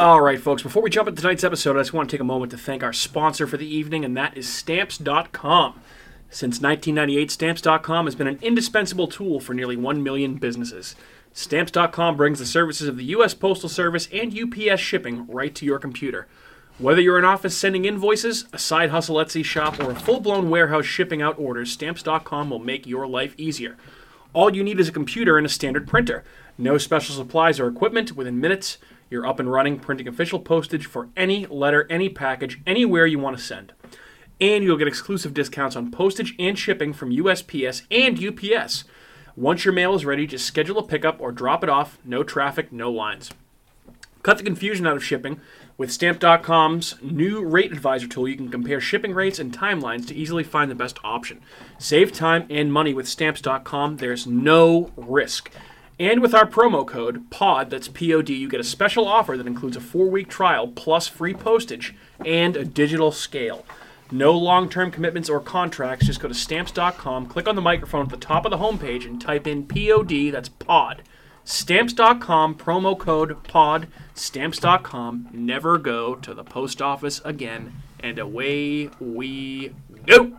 All right, folks, before we jump into tonight's episode, I just want to take a moment to thank our sponsor for the evening, and that is Stamps.com. Since 1998, Stamps.com has been an indispensable tool for nearly 1 million businesses. Stamps.com brings the services of the U.S. Postal Service and UPS shipping right to your computer. Whether you're an office sending invoices, a side hustle Etsy shop, or a full blown warehouse shipping out orders, Stamps.com will make your life easier. All you need is a computer and a standard printer. No special supplies or equipment. Within minutes, you're up and running, printing official postage for any letter, any package, anywhere you want to send. And you'll get exclusive discounts on postage and shipping from USPS and UPS. Once your mail is ready, just schedule a pickup or drop it off. No traffic, no lines. Cut the confusion out of shipping. With Stamp.com's new rate advisor tool, you can compare shipping rates and timelines to easily find the best option. Save time and money with Stamps.com. There's no risk. And with our promo code POD, that's P O D, you get a special offer that includes a four week trial plus free postage and a digital scale. No long term commitments or contracts. Just go to stamps.com, click on the microphone at the top of the homepage, and type in POD, that's POD. Stamps.com, promo code POD, stamps.com. Never go to the post office again. And away we go.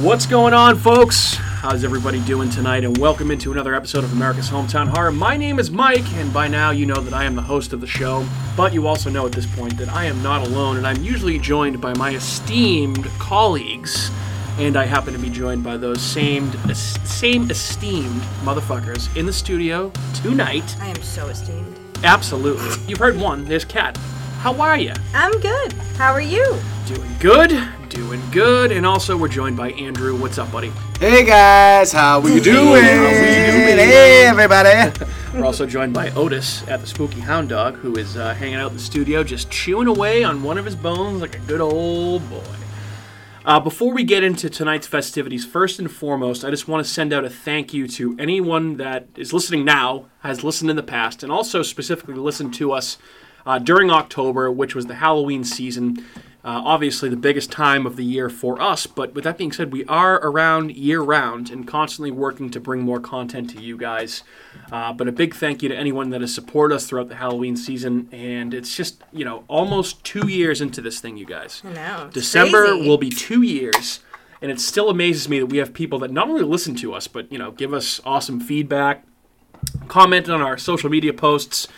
What's going on, folks? How's everybody doing tonight? And welcome into another episode of America's Hometown Horror. My name is Mike, and by now you know that I am the host of the show. But you also know at this point that I am not alone, and I'm usually joined by my esteemed colleagues. And I happen to be joined by those same, same esteemed motherfuckers in the studio tonight. I am so esteemed. Absolutely. You've heard one. There's Kat. How are you? I'm good. How are you? Doing good. Doing good. And also, we're joined by Andrew. What's up, buddy? Hey guys, how we doing? How we doing? Hey everybody. We're also joined by Otis at the Spooky Hound Dog, who is uh, hanging out in the studio, just chewing away on one of his bones like a good old boy. Uh, before we get into tonight's festivities, first and foremost, I just want to send out a thank you to anyone that is listening now, has listened in the past, and also specifically listened to us uh, during October, which was the Halloween season. Uh, obviously, the biggest time of the year for us, but with that being said, we are around year round and constantly working to bring more content to you guys. Uh, but a big thank you to anyone that has supported us throughout the Halloween season. And it's just, you know, almost two years into this thing, you guys. I know. December crazy. will be two years, and it still amazes me that we have people that not only listen to us, but you know, give us awesome feedback, comment on our social media posts.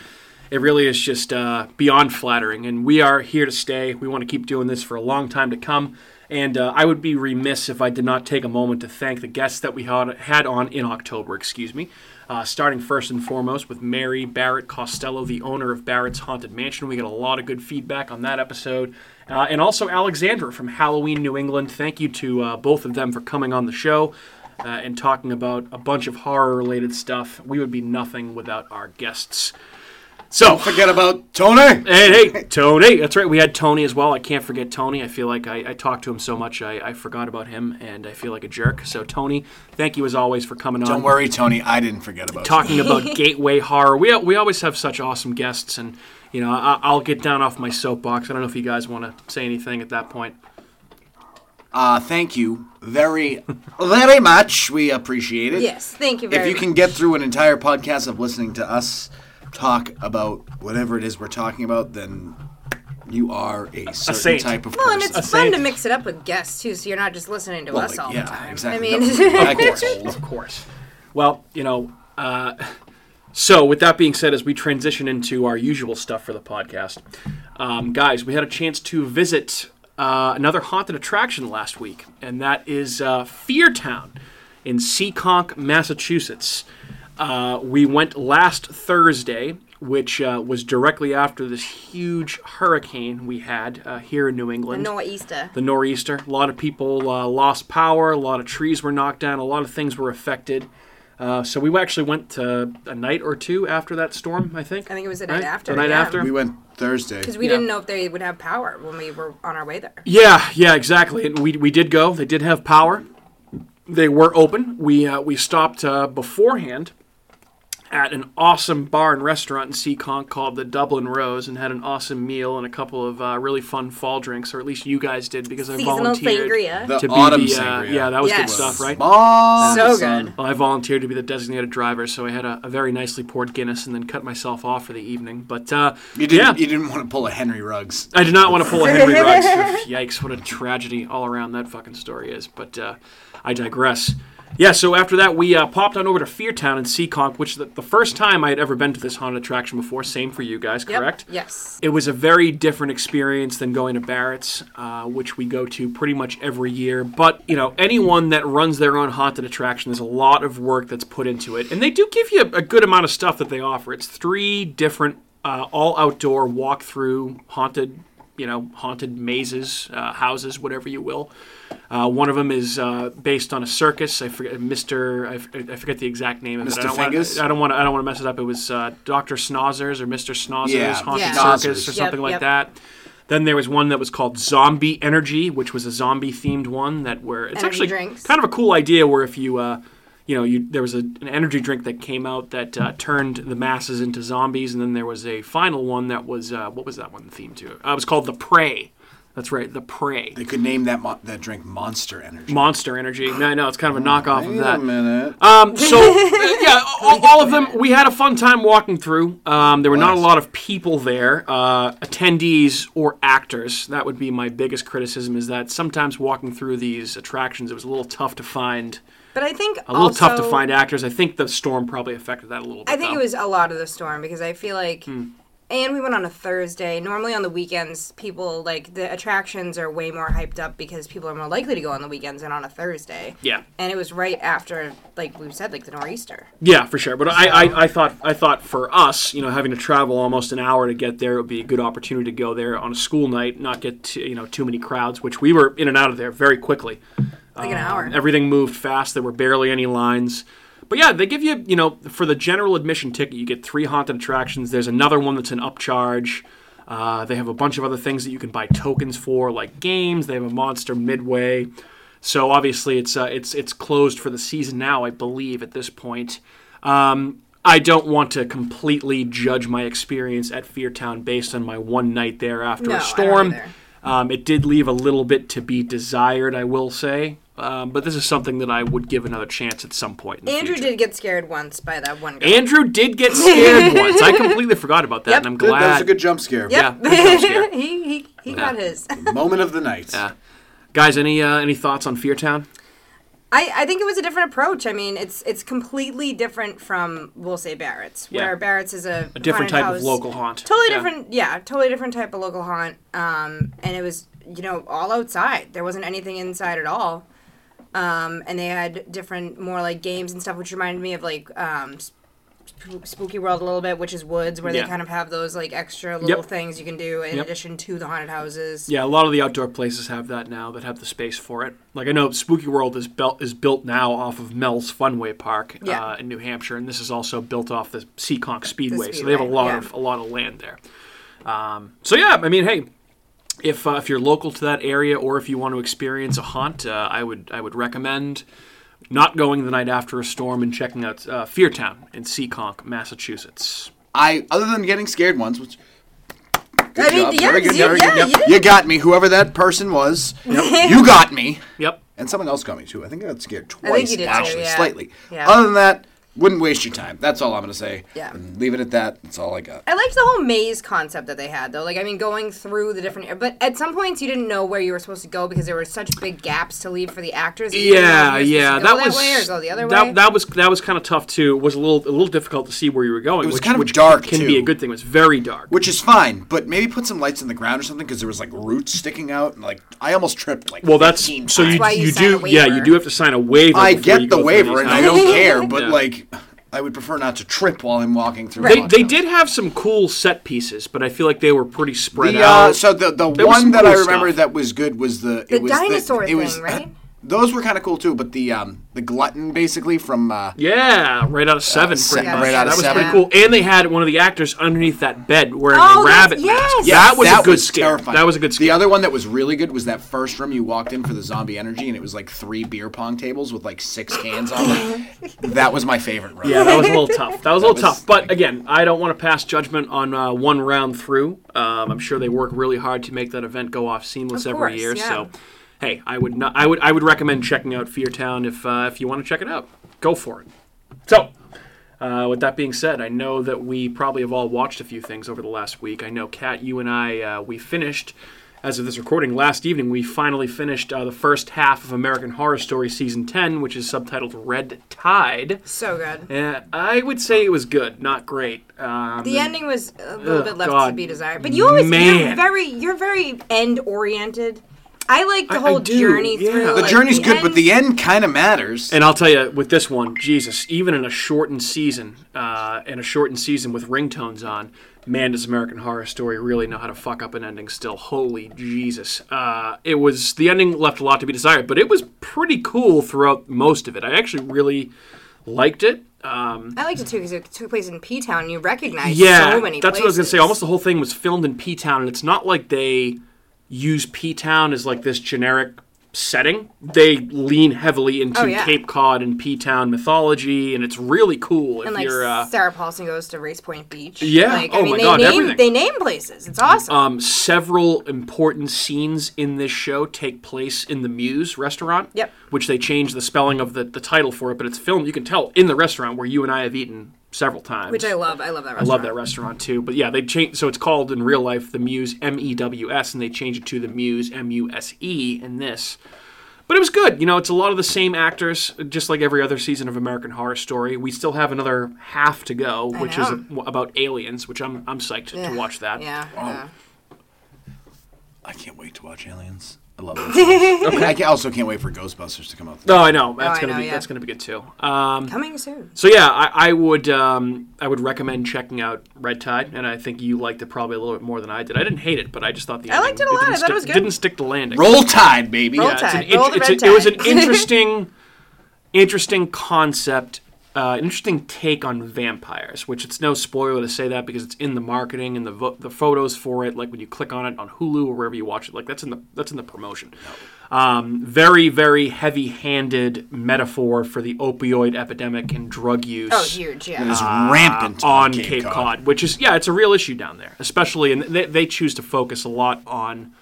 It really is just uh, beyond flattering, and we are here to stay. We want to keep doing this for a long time to come. And uh, I would be remiss if I did not take a moment to thank the guests that we had, had on in October. Excuse me. Uh, starting first and foremost with Mary Barrett Costello, the owner of Barrett's Haunted Mansion. We got a lot of good feedback on that episode. Uh, and also Alexandra from Halloween New England. Thank you to uh, both of them for coming on the show uh, and talking about a bunch of horror related stuff. We would be nothing without our guests. So, Forget about Tony. Hey, hey, Tony. That's right. We had Tony as well. I can't forget Tony. I feel like I, I talked to him so much, I, I forgot about him, and I feel like a jerk. So, Tony, thank you as always for coming on. Don't worry, Tony. I didn't forget about Talking about gateway horror. We, we always have such awesome guests, and, you know, I, I'll get down off my soapbox. I don't know if you guys want to say anything at that point. Uh, thank you very, very much. We appreciate it. Yes, thank you very If you much. can get through an entire podcast of listening to us talk about whatever it is we're talking about, then you are a certain saint. type of Well, and person. it's A fun saint. to mix it up with guests too, so you're not just listening to Well, us like, all yeah, the time. exactly. I mean, No, I get Of course. Well, you know, uh, so with that being said, as we transition into our usual stuff for the podcast, um, guys, we had a chance to visit uh, another haunted attraction last week, and that is uh, Fear Town in Seekonk, Massachusetts. Uh, we went last Thursday, which uh, was directly after this huge hurricane we had uh, here in New England Noah Easter. the nor'easter. A lot of people uh, lost power. A lot of trees were knocked down. A lot of things were affected. Uh, so we actually went to a night or two after that storm. I think. I think it was the night Right? after, The night yeah. after. we went Thursday. Because we Yeah. didn't know if they would have power when we were on our way there. Yeah, yeah, exactly. And we, we did go. They did have power. They were open. We uh, we stopped uh, beforehand at an awesome bar and restaurant in Seekonk called the Dublin Rose and had an awesome meal and a couple of uh, really fun fall drinks, or at least you guys did because I Seasonal volunteered sangria. The to be autumn the uh, sangria. yeah, that was good Yes. stuff, right? Mom, So son. good. Well, I volunteered to be the designated driver, so I had a, a very nicely poured Guinness and then cut myself off for the evening. But uh, You didn't. yeah, You didn't want to pull a Henry Ruggs. I did not want to pull a Henry Ruggs. Yikes! What a tragedy all around that fucking story is. But uh, I digress. Yeah, so after that, we uh, popped on over to Feartown in Seekonk, which the, the first time I had ever been to this haunted attraction before. Same for you guys, Yep. correct? Yes. It was a very different experience than going to Barrett's, uh, which we go to pretty much every year. But, you know, anyone that runs their own haunted attraction, there's a lot of work that's put into it. And they do give you a, a good amount of stuff that they offer. It's three different, uh, all outdoor walk-through haunted, you know, haunted mazes, uh, houses, whatever you will. Uh, one of them is uh, based on a circus. I forget Mr. I, f- I forget the exact name of it. Mr. I don't wanna- I don't want to. I don't want to mess it up. It was uh, Doctor Snozzers or Mr. Snozzers Yeah, Haunted Yeah. Circus or something Yep, like yep. that. Then there was one that was called Zombie Energy, which was a zombie themed one that where it's Energy actually drinks. kind of a cool idea where if you uh, you know, you there was a, an energy drink that came out that uh, turned the masses into zombies, and then there was a final one that was uh, what was that one themed to? Uh, it was called the Prey. That's right, the Prey. They could name that mo- that drink Monster Energy. Monster Energy. No, I know it's kind of a knockoff of Wait that. a minute. Um, so uh, yeah, all, all of them. We had a fun time walking through. Um, there were not a lot of people there, uh, attendees or actors. That would be my biggest criticism. Is that sometimes walking through these attractions, it was a little tough to find. But I think A little also, tough to find actors. I think the storm probably affected that a little bit. I think though. it was a lot of the storm because I feel like, Hmm. And we went on a Thursday. Normally on the weekends, people like the attractions are way more hyped up because people are more likely to go on the weekends than on a Thursday. Yeah. And it was right after, like we said, like the nor'easter. Yeah, for sure. But I, I, I thought I thought for us, you know, having to travel almost an hour to get there it would be a good opportunity to go there on a school night, not get to, you know too many crowds, which we were in and out of there very quickly. Like an um, hour. Everything moved fast. There were barely any lines. But yeah, they give you, you know, for the general admission ticket, you get three haunted attractions. There's another one that's an upcharge. Uh, they have a bunch of other things that you can buy tokens for, like games. They have a monster midway. So obviously, it's uh, it's it's closed for the season now, I believe, at this point. Um, I don't want to completely judge my experience at Feartown based on my one night there after No, a storm. Um, it did leave a little bit to be desired, I will say. Um, but this is something that I would give another chance at some point. In the Andrew future. did get scared once by that one girl. Andrew did get scared once. I completely forgot about that, Yep. and I'm Good, glad. that was a good jump scare. Yep. Yeah, good jump scare. he he, he got his. Moment of the night. Yeah. Guys, any uh, any thoughts on Feartown? I, I think it was a different approach. I mean, it's it's completely different from we'll say Barrett's, Yeah. where Barrett's is a A different haunted type of local haunt. Totally Yeah. different, yeah, totally different type of local haunt. Um, and it was you know all outside. There wasn't anything inside at all. Um, and they had different more like games and stuff, which reminded me of like um, Sp- Spooky World a little bit, which is woods, where Yeah. they kind of have those like extra little Yep. things you can do in Yep. addition to the haunted houses. Yeah, a lot of the outdoor places have that now that have the space for it. Like I know Spooky World is built is built now off of Mel's Funway Park Yeah. uh, in New Hampshire, and this is also built off the Seekonk Speedway. So they have a Speedway, lot yeah. of a lot of land there. Um, so yeah, I mean, hey, if uh, if you're local to that area or if you want to experience a haunt, uh, I would I would recommend not going the night after a storm and checking out uh, Feartown in Seekonk, Massachusetts. I other than getting scared once, which good I mean, job, yeah, very good, you- very yeah, good. Yep. you. You got me, whoever that person was. You got me, Yep. and someone else got me too. I think I got scared think twice, you did too, actually, yeah. slightly. Yeah. Other than that, wouldn't waste your time. That's all I'm gonna say. Yeah. And leave it at that. That's all I got. I liked the whole maze concept that they had, though. Like, I mean, going through the different. But at some points, you didn't know where you were supposed to go because there were such big gaps to leave for the actors. that you didn't know Yeah, if you were yeah, supposed to that go that was way or go the other that, way. that was that was kind of tough too. It was a little a little difficult to see where you were going. It was which, kind of which dark, can be a good thing. It was very dark. Which is fine, but maybe put some lights in the ground or something because there was like roots sticking out, and like I almost tripped like. Well, that's 15 so you times. why you you sign do a yeah you do have to sign a waiver. I get the waiver and I don't care, but Yeah. like I would prefer not to trip while I'm walking through. They, they did have some cool set pieces, but I feel like they were pretty spread The, out. uh, so the the There one that cool I remember stuff. that was good was the the it was dinosaur it thing, was, right? Those were kind of cool too. But the um, the glutton basically from uh, Yeah, right out of seven. se- pretty right much. out of that was seven. pretty cool. And they had one of the actors underneath that bed wearing Oh, a that's- rabbit mask. yes! that was a good scare. terrifying. That was a good scare. The other one that was really good was that first room you walked in for the zombie energy, and it was like three beer pong tables with like six cans on them. that was my favorite room. Yeah, that was a little tough. That was a little was- tough. But again, I don't want to pass judgment on uh, one round through. Um, I'm sure they work really hard to make that event go off seamless Of every course, year. yeah. So, hey, I would not. I would. I would recommend checking out Fear Town if uh, if you want to check it out. Go for it. So. Uh, with that being said, I know that we probably have all watched a few things over the last week. I know, Kat, you and I, uh, we finished, as of this recording, last evening, we finally finished uh, the first half of American Horror Story Season 10, which is subtitled Red Tide. So good. Uh, I would say it was good, not great. Um, The ending was a little Ugh, bit left to be desired, but you always you're Man. very you're very end oriented. I like the I- I whole do, journey yeah. through. The The like, journey's good, but end- the end kind of matters. And I'll tell you, with this one, Jesus, even in a shortened season, uh, in a shortened season with ringtones on, man, does American Horror Story really know how to fuck up an ending still? Holy Jesus! Uh, it was the ending left a lot to be desired, but it was pretty cool throughout most of it. I actually really liked it. Um, I liked it too because it took place in P Town. and You recognize yeah, so many. that's what I was gonna say. Almost the whole thing was filmed in P Town, and it's not like they use P Town as like this generic setting. They lean heavily into Oh, yeah. Cape Cod and P Town mythology, and it's really cool. If And like uh, Sarah Paulson goes to Race Point Beach. Yeah. Like, Oh I mean, my they God, name everything. they name places. It's awesome. um, several important scenes in this show take place in the Muse restaurant. Yep. Which they changed the spelling of the, the title for it, but it's filmed. You can tell in the restaurant where you and I have eaten several times. which I love. I love that restaurant. I restaurant. love that restaurant too. But yeah, they changed. So it's called in real life the Muse M E W S, and they changed it to the Muse M U S E in this. But it was good. You know, it's a lot of the same actors, just like every other season of American Horror Story. We still have another half to go, which is a, about aliens, which I'm I'm psyched to watch that. Yeah. Oh. yeah. I can't wait to watch Aliens. I love it. I also can't wait for Ghostbusters to come out. Oh, I know. That's I gonna know, be yeah. that's gonna be good too. Um, Coming soon. so yeah, I, I would um, I would recommend checking out Red Tide, and I think you liked it probably a little bit more than I did. I didn't hate it, but I just thought the I liked ending- it a lot. didn't I thought it stick- was good. Didn't stick the landing. Roll Tide, baby. Roll Yeah, it's an Tide. int- Roll the it's red a- it was an interesting, interesting concept, uh, interesting take on vampires. Which it's no spoiler to say that because it's in the marketing and the vo- the photos for it. Like when you click on it on Hulu or wherever you watch it, like that's in the that's in the promotion. Um, very very heavy handed metaphor for the opioid epidemic and drug use Oh, huge. Yeah. It's rampant on Cape, Cape, Cod. Cod. which is yeah, it's a real issue down there, especially and they, they choose to focus a lot on.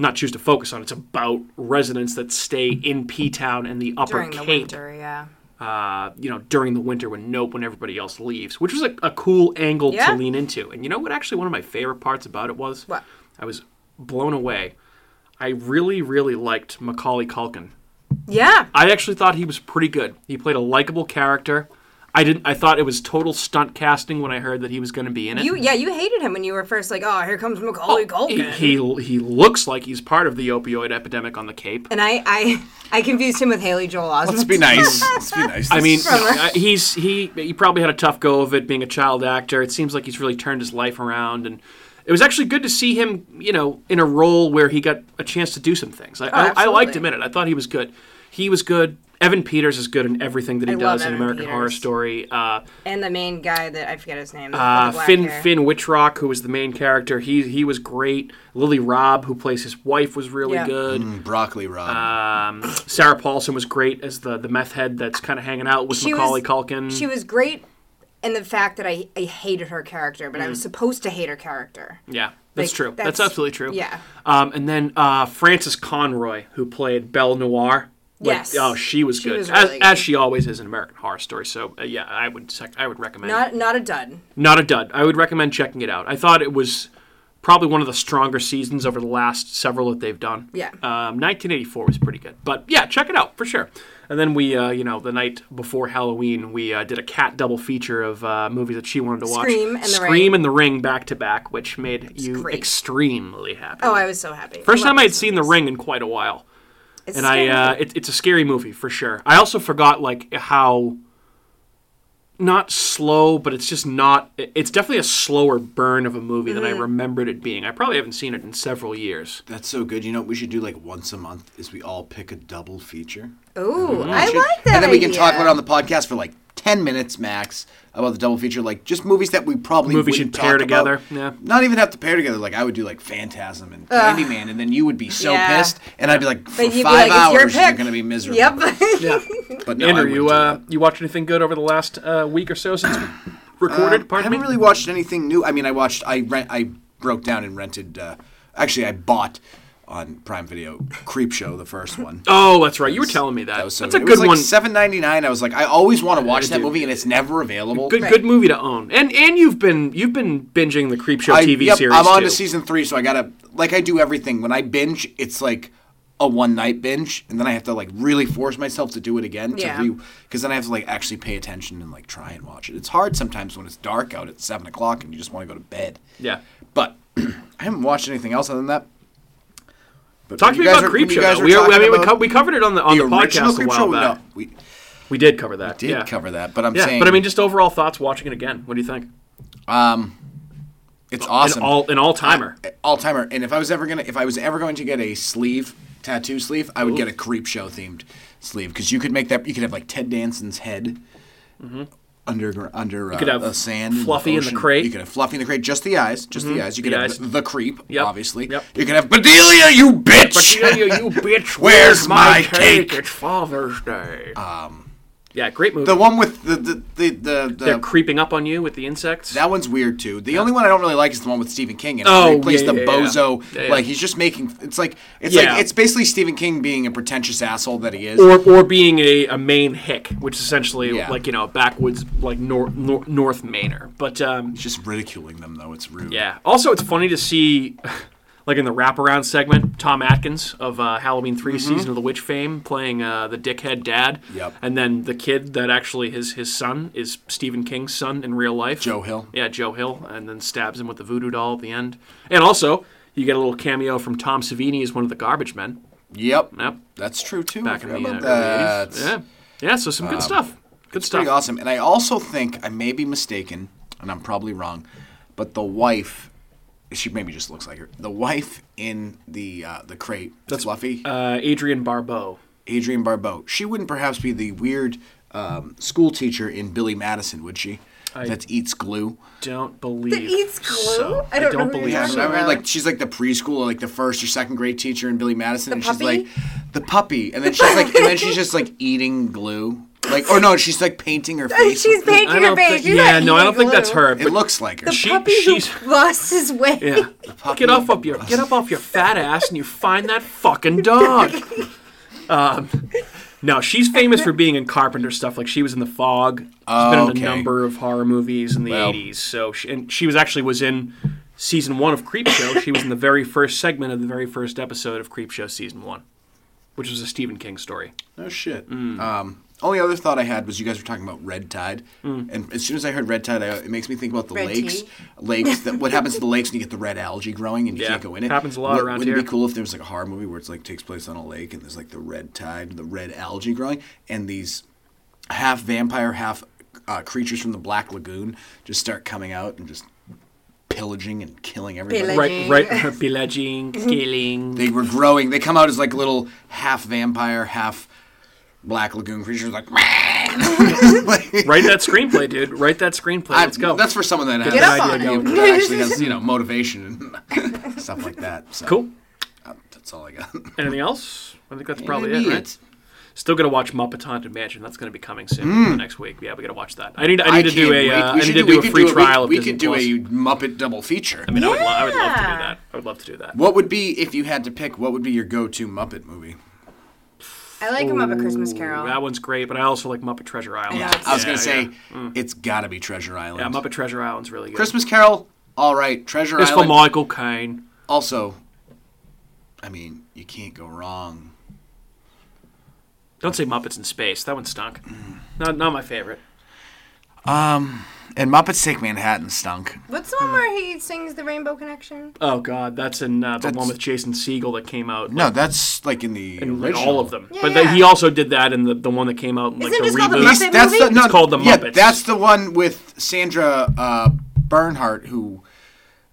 Not choose to focus on. It's about residents that stay in P Town and the Upper During the Cape. winter. Yeah. Uh, you know, during the winter when nope, when everybody else leaves, which was a, a cool angle Yeah. to lean into. And you know what? Actually, one of my favorite parts about it was What? I was blown away. I really, really liked Macaulay Culkin. Yeah. I actually thought he was pretty good. He played a likable character. I didn't. I thought it was total stunt casting when I heard that he was going to be in it. You yeah you hated him when you were first like oh here comes Macaulay he, Culkin he he looks like he's part of the opioid epidemic on the Cape. and I I I confused him with Haley Joel Osment. Let's be nice. Let's be nice. I mean, From uh, he's he he probably had a tough go of it being a child actor. It seems like he's really turned his life around, and it was actually good to see him, you know, in a role where he got a chance to do some things. I, I, I liked absolutely. him in it. I thought he was good. He was good. Evan Peters is good in everything that he I does in Evan American Horror Story. Uh, and the main guy that I forget his name. with Uh, Finn hair. Finn Wittrock, who was the main character, he he was great. Lily Rabe, who plays his wife, was really Yeah. good. Mm, broccoli Rob. Um, Sarah Paulson was great as the the meth head that's kind of hanging out with She Macaulay was- Culkin. She was great in the fact that I I hated her character, but I Mm. was supposed to hate her character. yeah, that's Like, true. That's, that's- absolutely true. yeah. Um, and then uh, Frances Conroy, who played Belle Noir. Like, Yes. Oh, she was She good, was as, really as good. she always is in American Horror Story. So uh, yeah, I would sec- I would recommend. Not not a dud. Not a dud. I would recommend checking it out. I thought it was probably one of the stronger seasons over the last several that they've done. Yeah. Um, 1984 was pretty good, but yeah, check it out for sure. And then we, uh, you know, the night before Halloween, we uh, did a cat double feature of uh, movies that she wanted to watch. Scream and The Scream Ring. and The Ring back to back, which made you great. extremely happy. Oh, I was so happy. First love time I had seen The. Ring in quite a while It's and a I scary uh, it, it's a scary movie for sure. I also forgot like how not slow, but it's just not. It's definitely a slower burn of a movie than I Mm-hmm. remembered it being. I probably haven't seen it in several years. That's so good. You know what we should do like once a month is we all pick a double feature. Ooh, I Should- like that. And then we can talk about it on the podcast for like 10 minutes max about the double feature. Like just movies that we probably Movies wouldn't should pair talk about. together, yeah. Not even have to pair together. Like I would do like Phantasm and Candyman, and then you would be so Yeah. pissed, and I'd be like, for But be five like, it's your hours, you're going to be miserable. Yep. Yeah. But no, I Andrew, wouldn't you do uh, you watched anything good over the last uh, week or so since we recorded? Um, I haven't me. really watched anything new. I mean, I watched. I rent. I broke down and rented. Uh, actually, I bought on Prime Video Creepshow, the first one. Oh, that's right. You were telling me that. That was so that's a It good was like one. Seven ninety nine. I was like, I always want to watch Yeah, that dude. movie, and it's never available. Good, Right. good movie to own. And and you've been you've been binging the Creepshow I, TV yep, series I'm on too. to season three, so I gotta like I do everything. When I binge, it's like a one night binge, and then I have to like really force myself to do it again. Yeah. To because then I have to like actually pay attention and like try and watch it. It's hard sometimes when it's dark out at seven o'clock and you just want to go to bed. yeah. But I haven't watched anything else other than that. But Talk to me about were- when Creep you Show. guys though. were We, I mean, we, co- we covered it on the on the, original podcast a while back. No, we We did cover that. did yeah. cover that, but I'm Yeah, saying, but I mean, just overall thoughts watching it again. What do you think? Um, it's awesome. An all an all timer. all timer. And if I was ever gonna, if I was ever going to get a sleeve, tattoo sleeve, I would get a creep show themed sleeve because you could make that. You could have like Ted Danson's head under under uh, Mm-hmm. a sand, Fluffy in the ocean. crate. Mm-hmm. You could have Fluffy in the crate, just the eyes, just the eyes. You could The have eyes. The, the creep, Yep. obviously. Yep. You could have Bedelia, you bitch. Bedelia, you bitch. Where's my cake? It's Father's Day. Um. Yeah, great movie. the one with the the the, the, the They're creeping up on you with the insects. That one's weird too. The only one I don't really like is the one with Stephen King. In it, Oh, he plays yeah, the yeah, yeah. bozo. Yeah, yeah. Like he's just making. It's like it's Yeah. like it's basically Stephen King being a pretentious asshole that he is. or, or being a, a Maine hick, which is essentially Yeah. like you know a backwoods like nor, nor, North Mainer. But um, He's just ridiculing them though. It's rude. yeah. Also, it's funny to see, like in the wraparound segment, Tom Atkins of uh, Halloween 3 season of the Witch fame playing uh, the dickhead dad. Mm-hmm. Yep. And then the kid that actually his his son is Stephen King's son in real life. Joe Hill. Yeah, Joe Hill, and then stabs him with the voodoo doll at the end. And also, you get a little cameo from Tom Savini as one of the garbage men. Yep. Yep. That's true too. Back in the uh, that. 80s. Yeah. Yeah, so some good stuff. Good stuff. Pretty awesome. And I also think I may be mistaken, and I'm probably wrong, but the wife, she maybe just looks like her. The wife in the uh, the crate, that's Fluffy, Uh, Adrienne Barbeau. Adrienne Barbeau. She wouldn't perhaps be the weird um, school teacher in Billy Madison, would she? that eats glue. Don't believe. That eats glue? So. I don't know who believe you're Yeah, talking so. remember, about. like she's like the preschool, or like the first or second grade teacher in Billy Madison, The and she's like the puppy, and then she's like, and then she's just like eating glue, like, or no, she's like painting her face. She's with painting her don't face. think, She's yeah, not no, I don't eating think that's glue. her. It But looks like her. The She- puppy she's- who lost his way. yeah, puppy get off up your get up off your fat ass and you find that fucking dog. Um, no, she's famous for being in Carpenter stuff. Like she was in The Fog. She's been in Okay. a number of horror movies in the Well. '80s. So she, and she was actually was in season one of Creepshow. She was in the very first segment of the very first episode of Creepshow season one, which was a Stephen King story. No shit. Mm. Um, only other thought I had was you guys were talking about red tide, Mm. and as soon as I heard red tide, I, it makes me think about the Red lakes. tea? Lakes. That what happens to the lakes when you get the red algae growing and you Yeah, can't go in it? happens a lot Wou- around Wouldn't it be cool if there was like a horror movie where it's like takes place on a lake and there's like the red tide, the red algae growing, and these half vampire, half uh, creatures from the Black Lagoon just start coming out and just pillaging and killing everybody. Pillaging. Right, right. Pillaging, killing. They were growing. They come out as like little half vampire, half Black Lagoon creatures, like. Write that screenplay, dude. Write that screenplay. I- Let's go. That's for someone that has Get an idea it. that actually has you know motivation and stuff like that. So, cool. uh, that's all I got. Anything else? I think that's probably Maybe it, right? Still gonna watch Muppet Haunted Mansion. That's gonna be coming soon next week. Yeah, we gotta watch that. I need. I need to do a. Uh, We I need to do a free we- trial of We could do Plus. a Muppet double feature. I mean, I would, lo- I would love to do that. I would love to do that. What would be if you had to pick? What would be your go-to Muppet movie? I like him up at Christmas Carol. That one's great, but I also like Muppet Treasure Island. Yeah, I was gonna say yeah. Mm. it's got to be Treasure Island. Yeah, Muppet Treasure Island's really good. Christmas Carol, all right. Treasure It's for Island, Michael Caine. also. I mean, you can't go wrong. Don't say Muppets in Space. That one stunk. Mm. Not, not my favorite. Um, And Muppets Take Manhattan stunk. What's the one where he sings the Rainbow Connection? Oh God, that's in uh, the That's- one with Jason Segel that came out. No, that's like in the in original. all of them. Yeah, but yeah. the, he also did that in the, the one that came out in like Isn't the it just called the reboot. Muppet That's movie? the, no, It's called The yeah, Muppets. that's the one with Sandra uh, Bernhard, who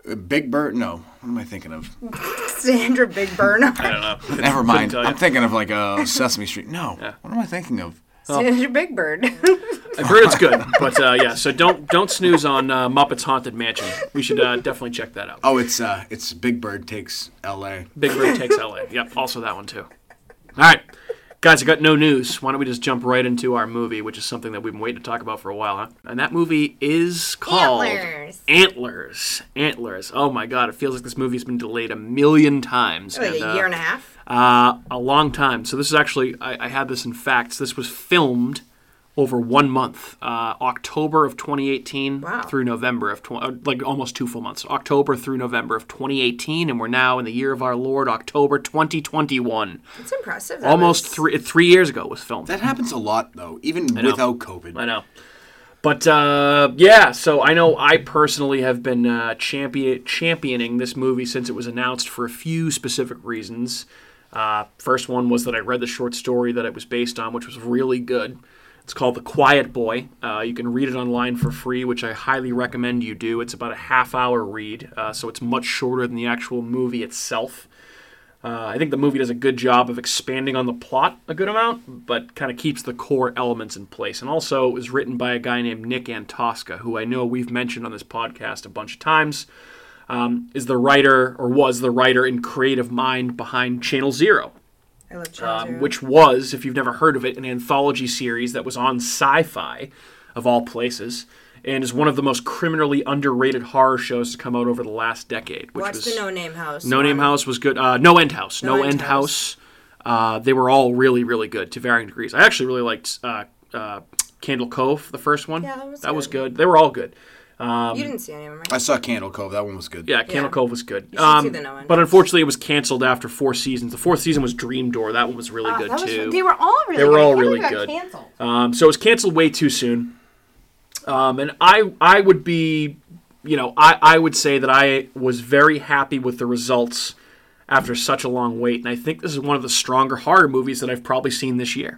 uh, Big Bird. No, what am I thinking of? Sandra Big Burn. I don't know. Never mind. tell you. I'm thinking of like a Sesame Street. No, what am I thinking of? Sandra Big Bird. I've heard it's good, but uh, yeah. So don't don't snooze on uh, Muppets Haunted Mansion. We should uh, definitely check that out. Oh, it's uh, it's Big Bird takes L.A. Big Bird takes L.A. Yep, also that one too. All right, guys, I got no news. Why don't we just jump right into our movie, which is something that we've been waiting to talk about for a while, huh? And that movie is called Antlers. Antlers. Antlers. Oh my God, it feels like this movie's been delayed a million times. like and, a uh, year and a half. Uh, a long time. So this is actually I, I had this in facts. This was filmed over one month, uh, October of 2018 Wow. through November of 20, uh, like almost two full months, October through November of 2018, and we're now in the year of our Lord, October 2021. It's impressive. That Almost was- three three years ago was filmed. That happens a lot though, even without COVID. I know. But uh, yeah, so I know I personally have been uh, champion, championing this movie since it was announced for a few specific reasons. Uh, first one was that I read the short story that it was based on, which was really good. It's called The Quiet Boy. Uh, you can read it online for free, which I highly recommend you do. It's about a half hour read, uh, so it's much shorter than the actual movie itself. Uh, I think the movie does a good job of expanding on the plot a good amount, but kind of keeps the core elements in place. And also, it was written by a guy named Nick Antosca, who I know we've mentioned on this podcast a bunch of times. Um, is the writer, or was the writer and creative mind behind Channel Zero, I love Channel um, Zero. which was, if you've never heard of it, an anthology series that was on sci fi, of all places, and is one of the most criminally underrated horror shows to come out over the last decade. Which Watch was, the No Name House. no Name. House was good. Uh, no End House. No, No End, End House. Uh, they were all really, really good to varying degrees. I actually really liked uh, uh, Candle Cove, the first one. Yeah, that was was good. good. They were all good. You didn't see any of them, right? I saw Candle Cove. That one was good. Yeah, Candle Yeah. Cove was good. You should Um, see the No End but unfortunately, it was canceled after four seasons. The fourth season was Dream Door. That one was really Oh, good that was- too. They were all really. Good. They were good. all really believe good. Canceled. Um, so it was canceled way too soon. Um, and I, I would be, you know, I, I would say that I was very happy with the results after such a long wait. And I think this is one of the stronger horror movies that I've probably seen this year.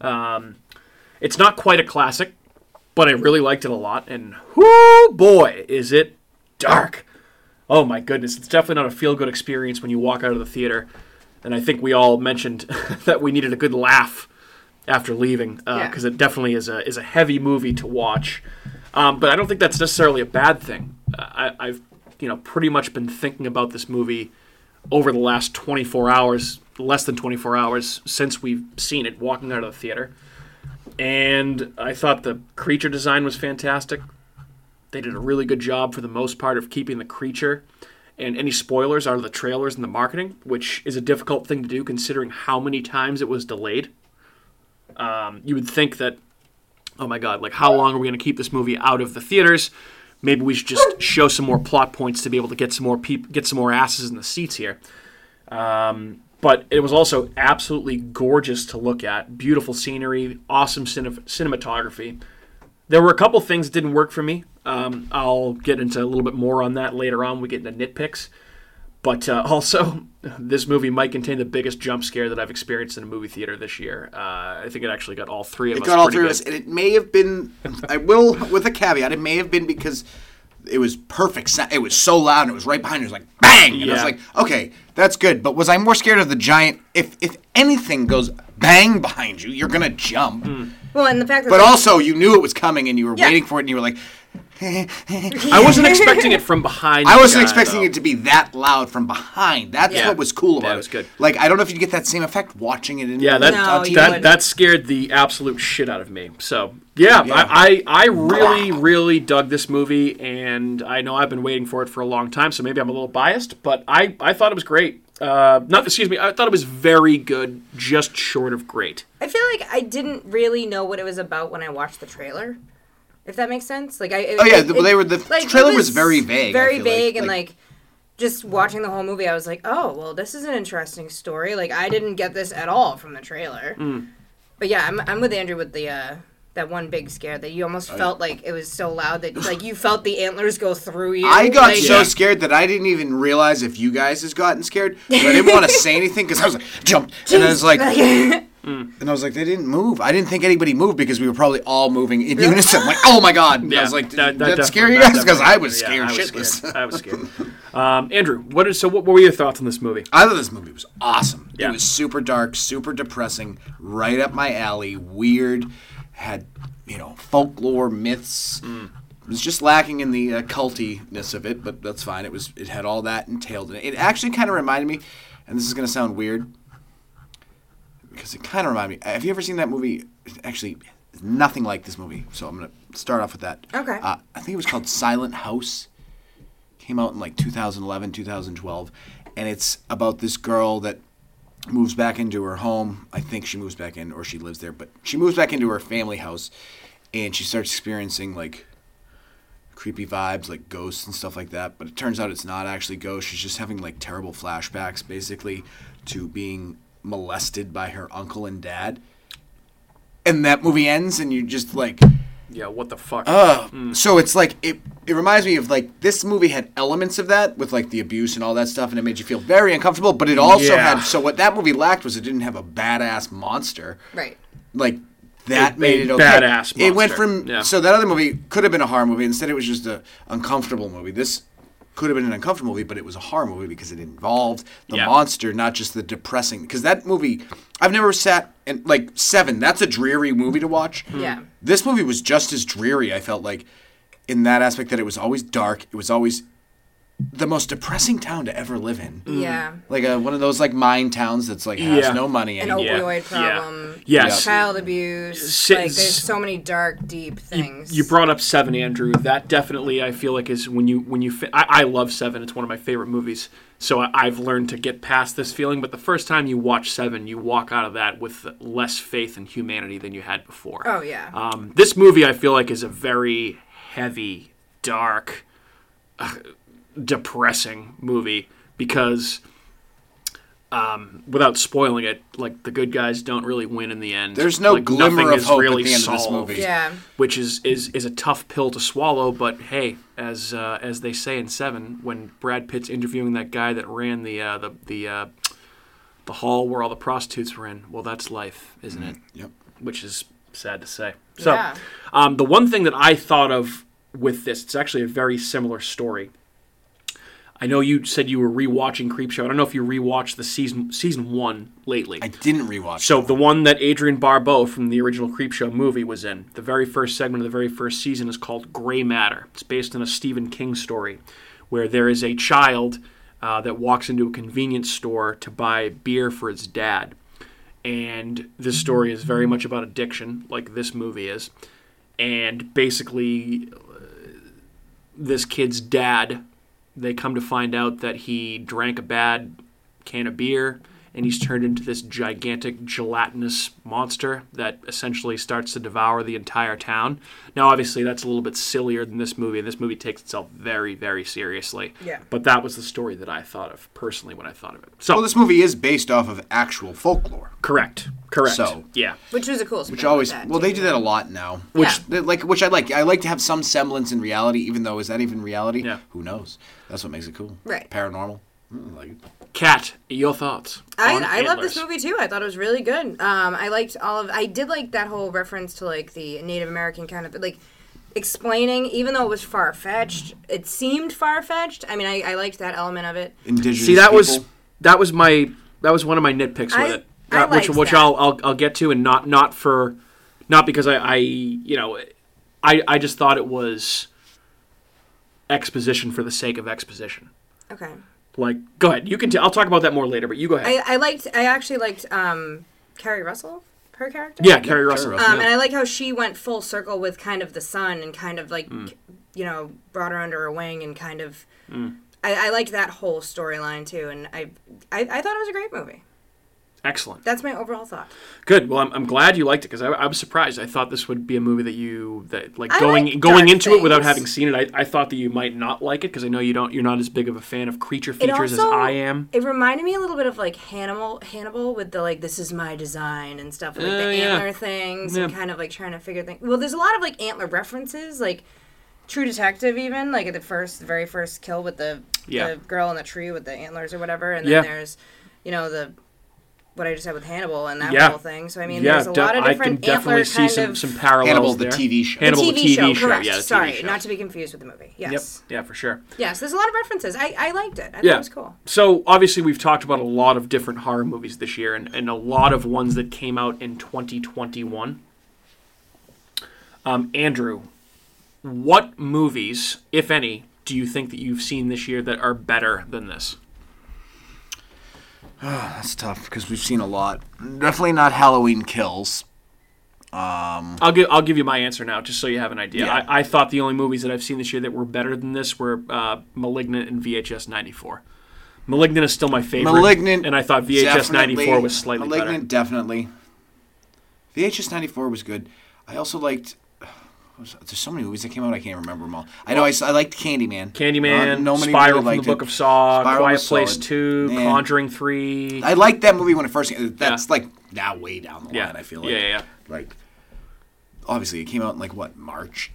Um, it's not quite a classic, but I really liked it a lot. And whoo boy, is it dark! Oh my goodness, it's definitely not a feel good experience when you walk out of the theater. And I think we all mentioned that we needed a good laugh after leaving because Yeah. it definitely is a is a heavy movie to watch. Um, but I don't think that's necessarily a bad thing. Uh, I, I've you know pretty much been thinking about this movie over the last 24 hours, less than 24 hours since we've seen it, walking out of the theater. And I thought the creature design was fantastic. They did a really good job for the most part of keeping the creature and any spoilers out of the trailers and the marketing, which is a difficult thing to do considering how many times it was delayed. Um, you would think that, oh my god, like how long are we going to keep this movie out of the theaters? Maybe we should just show some more plot points to be able to get some more peop- get some more asses in the seats here. Um, but it was also absolutely gorgeous to look at. Beautiful scenery, awesome cine- cinematography. There were a couple things that didn't work for me. Um, I'll get into a little bit more on that later on. We get into nitpicks. But uh, also, this movie might contain the biggest jump scare that I've experienced in a movie theater this year. Uh, I think it actually got all three of It us. got all three of us, and it may have been. I will, with a caveat, it may have been because it was perfect. sa- It was so loud, and it was right behind you. It was like bang, and I was like, okay, that's good. But was I more scared of the giant? If if anything goes bang behind you, you're gonna jump. Hmm. Well, and the fact that But also, you knew it was coming, and you were Yeah. waiting for it, and you were like, I wasn't expecting it from behind. I wasn't guy, expecting though. it to be that loud from behind. That's Yeah. what was cool about Yeah, it. it was good. Like I don't know if you get that same effect watching it in Yeah, that No, on that that scared the absolute shit out of me. So yeah, Yeah. I, I I really really dug this movie, and I know I've been waiting for it for a long time. So maybe I'm a little biased, but I I thought it was great. Uh, not excuse me, I thought it was very good, just short of great. I feel like I didn't really know what it was about when I watched the trailer. If that makes sense, like I. Oh, yeah, the- they were- the it trailer was very vague, Very feel like. vague, and Like- like, just watching the whole movie, I was like, oh, well, this is an interesting story. Like I didn't get this at all from the trailer. Hmm. But yeah, I'm I'm with Andrew with the uh, that one big scare that you almost felt like it was so loud that like you felt the antlers go through you. I got like, so Yeah. scared that I didn't even realize if you guys has gotten scared. But I didn't want to say anything because I was like, jump. And I was like, and I was like, they didn't move. I didn't think anybody moved because we were probably all moving in unison. Like, oh my god. And I was like, did that, scare you guys? Because I was scared yeah, shitless. I was scared. I was scared. Um, Andrew, what is so? What, what were your thoughts on this movie? I thought this movie was awesome. Yeah. It was super dark, super depressing, right up my alley. Weird, had you know folklore, myths. It was just lacking in the uh, cultiness of it, but that's fine. It was. It had all that entailed in it. It actually kind of reminded me, and this is going to sound weird, because it kind of reminded me. Have you ever seen that movie? Actually, nothing like this movie. So I'm going to start off with that. Okay. Uh, I think it was called Silent House came out in like 2011 2012 and it's about this girl that moves back into her home i think she moves back in or she lives there but she moves back into her family house and she starts experiencing like creepy vibes like ghosts and stuff like that but it turns out it's not actually ghosts she's just having like terrible flashbacks basically to being molested by her uncle and dad and that movie ends and you just like Yeah, what the fuck? uh, So it's like it. It reminds me of like this movie had elements of that with like the abuse and all that stuff, and it made you feel very uncomfortable. But it also Yeah. had so what that movie lacked was it didn't have a badass monster. right. Like that A- made a it okay. badass It went from Yeah. so that other movie could have been a horror movie. Instead, it was just a uncomfortable movie. This could have been an uncomfortable movie, but it was a horror movie because it involved the Yeah. monster, not just the depressing. Because that movie, I've never sat and like Seven. That's a dreary movie to watch. Hmm. Yeah. This movie was just as dreary. I felt like, in that aspect, that it was always dark. It was always the most depressing town to ever live in. Yeah. Like a, one of those like mine towns that's like has Yeah. no money An anymore. Yeah. opioid Yeah. problem. Yes. Child abuse. Si- like there's so many dark, deep things. You brought up Seven, Andrew. That definitely, I feel like, is when you when you. Fi- I, I love Seven. It's one of my favorite movies. So I, I've learned to get past this feeling. But the first time you watch Seven, you walk out of that with less faith in humanity than you had before. Oh yeah. Um, this movie, I feel like, is a very heavy, dark, uh, depressing movie because, um, without spoiling it, like the good guys don't really win in the end. There's no Like, glimmer of is hope at really the end of this movie. yeah. which is, is is a tough pill to swallow. But hey, as uh, as they say in Seven, when Brad Pitt's interviewing that guy that ran the uh, the the uh, the hall where all the prostitutes were in, well, that's life, isn't it? Yep. which is sad to say. So, Yeah. um, the one thing that I thought of with this, it's actually a very similar story. I know you said you were rewatching Creepshow. I don't know if you rewatched the season season one lately. I didn't rewatch. So the one that Adrienne Barbeau from the original Creepshow movie was in, the very first segment of the very first season is called Gray Matter. It's based on a Stephen King story, where there is a child uh, that walks into a convenience store to buy beer for its dad, and this story is very much about addiction, like this movie is, and basically, uh, this kid's dad. They come to find out that he drank a bad can of beer and he's turned into this gigantic gelatinous monster that essentially starts to devour the entire town. Now, obviously, that's a little bit sillier than this movie, and this movie takes itself very, very seriously. Yeah. But that was the story that I thought of personally when I thought of it. So, well, this movie is based off of actual folklore, correct, correct. So- yeah, Which was a cool. which always That, well too. they do that a lot now. Yeah. Which they- like which I like. I like to have some semblance in reality, even though is that even reality? Yeah. Who knows? That's what makes it cool. Right. Paranormal. Like it. Kat, your thoughts? I, I love this movie too. I thought it was really good. Um, I liked all of. I did like that whole reference to like the Native American kind of like explaining, even though it was far fetched. It seemed far fetched. I mean, I, I liked that element of it. Indigenous. See, that was that was my that was one of my nitpicks with I- it, I Uh, which which that. I'll, I'll I'll get to, and not not for not because I, I you know I I just thought it was exposition for the sake of exposition. Okay. Like, go ahead. You can. T- I'll talk about that more later. But you go ahead. I, I liked. I actually liked um, Keri Russell, her character. yeah, Keri Russell. Russell. Um, yeah. and I like how she went full circle with kind of the son and kind of like, Mm. you know, brought her under her wing and kind of. I, I liked that whole storyline too, and I, I I thought it was a great movie. Excellent. That's my overall thought. Good. Well, I'm, I'm glad you liked it because I, I was surprised. I thought this would be a movie that you that like I going like going into it without having seen it. I, I thought that you might not like it because I know you don't. You're not as big of a fan of creature features as I am. It reminded me a little bit of like Hannibal, Hannibal with the like this is my design and stuff, like Uh, the yeah. antler things and kind of like trying to figure things. Well, there's a lot of like antler references, like True Detective, even like at the first, the very first kill with the Yeah. the girl in the tree with the antlers or whatever, and Yeah. then there's you know the what I just said with Hannibal and that Yeah. whole thing. So I mean, yeah, there's a de- lot of I different can definitely antler see kind some of some parallels Hannibal, the. TV show. Hannibal, the TV, show, correct? Yeah, the TV Sorry, show. not to be confused with the movie. Yep. Yes. Yeah, for sure. Yes, there's a lot of references. I, I liked it. I thought Yeah. it was cool. So obviously we've talked about a lot of different horror movies this year, and, and a lot of ones that came out in 2021. Um, Andrew, what movies, if any, do you think that you've seen this year that are better than this? That's tough because we've seen a lot. Definitely not Halloween Kills. I'll give I'll give you my answer now, just so you have an idea. Yeah. I, I thought the only movies that I've seen this year that were better than this were uh, *Malignant* and *VHS '94*. *Malignant* is still my favorite. Malignant, and I thought *VHS '94* was slightly Malignant, better. definitely. VHS '94 was good. I also liked. There's so many movies that came out. I can't remember them all. I know I, I liked Candyman. *Candyman*, Not- nobody *Spiral* really from the Book it. of Saw, Spiral *Quiet Place solid. 2, Yeah. *Conjuring 3. I liked that movie when it first came. That's Yeah. like now way down the yeah, line. I feel like. yeah, yeah, yeah. Like, obviously, it came out in like what March?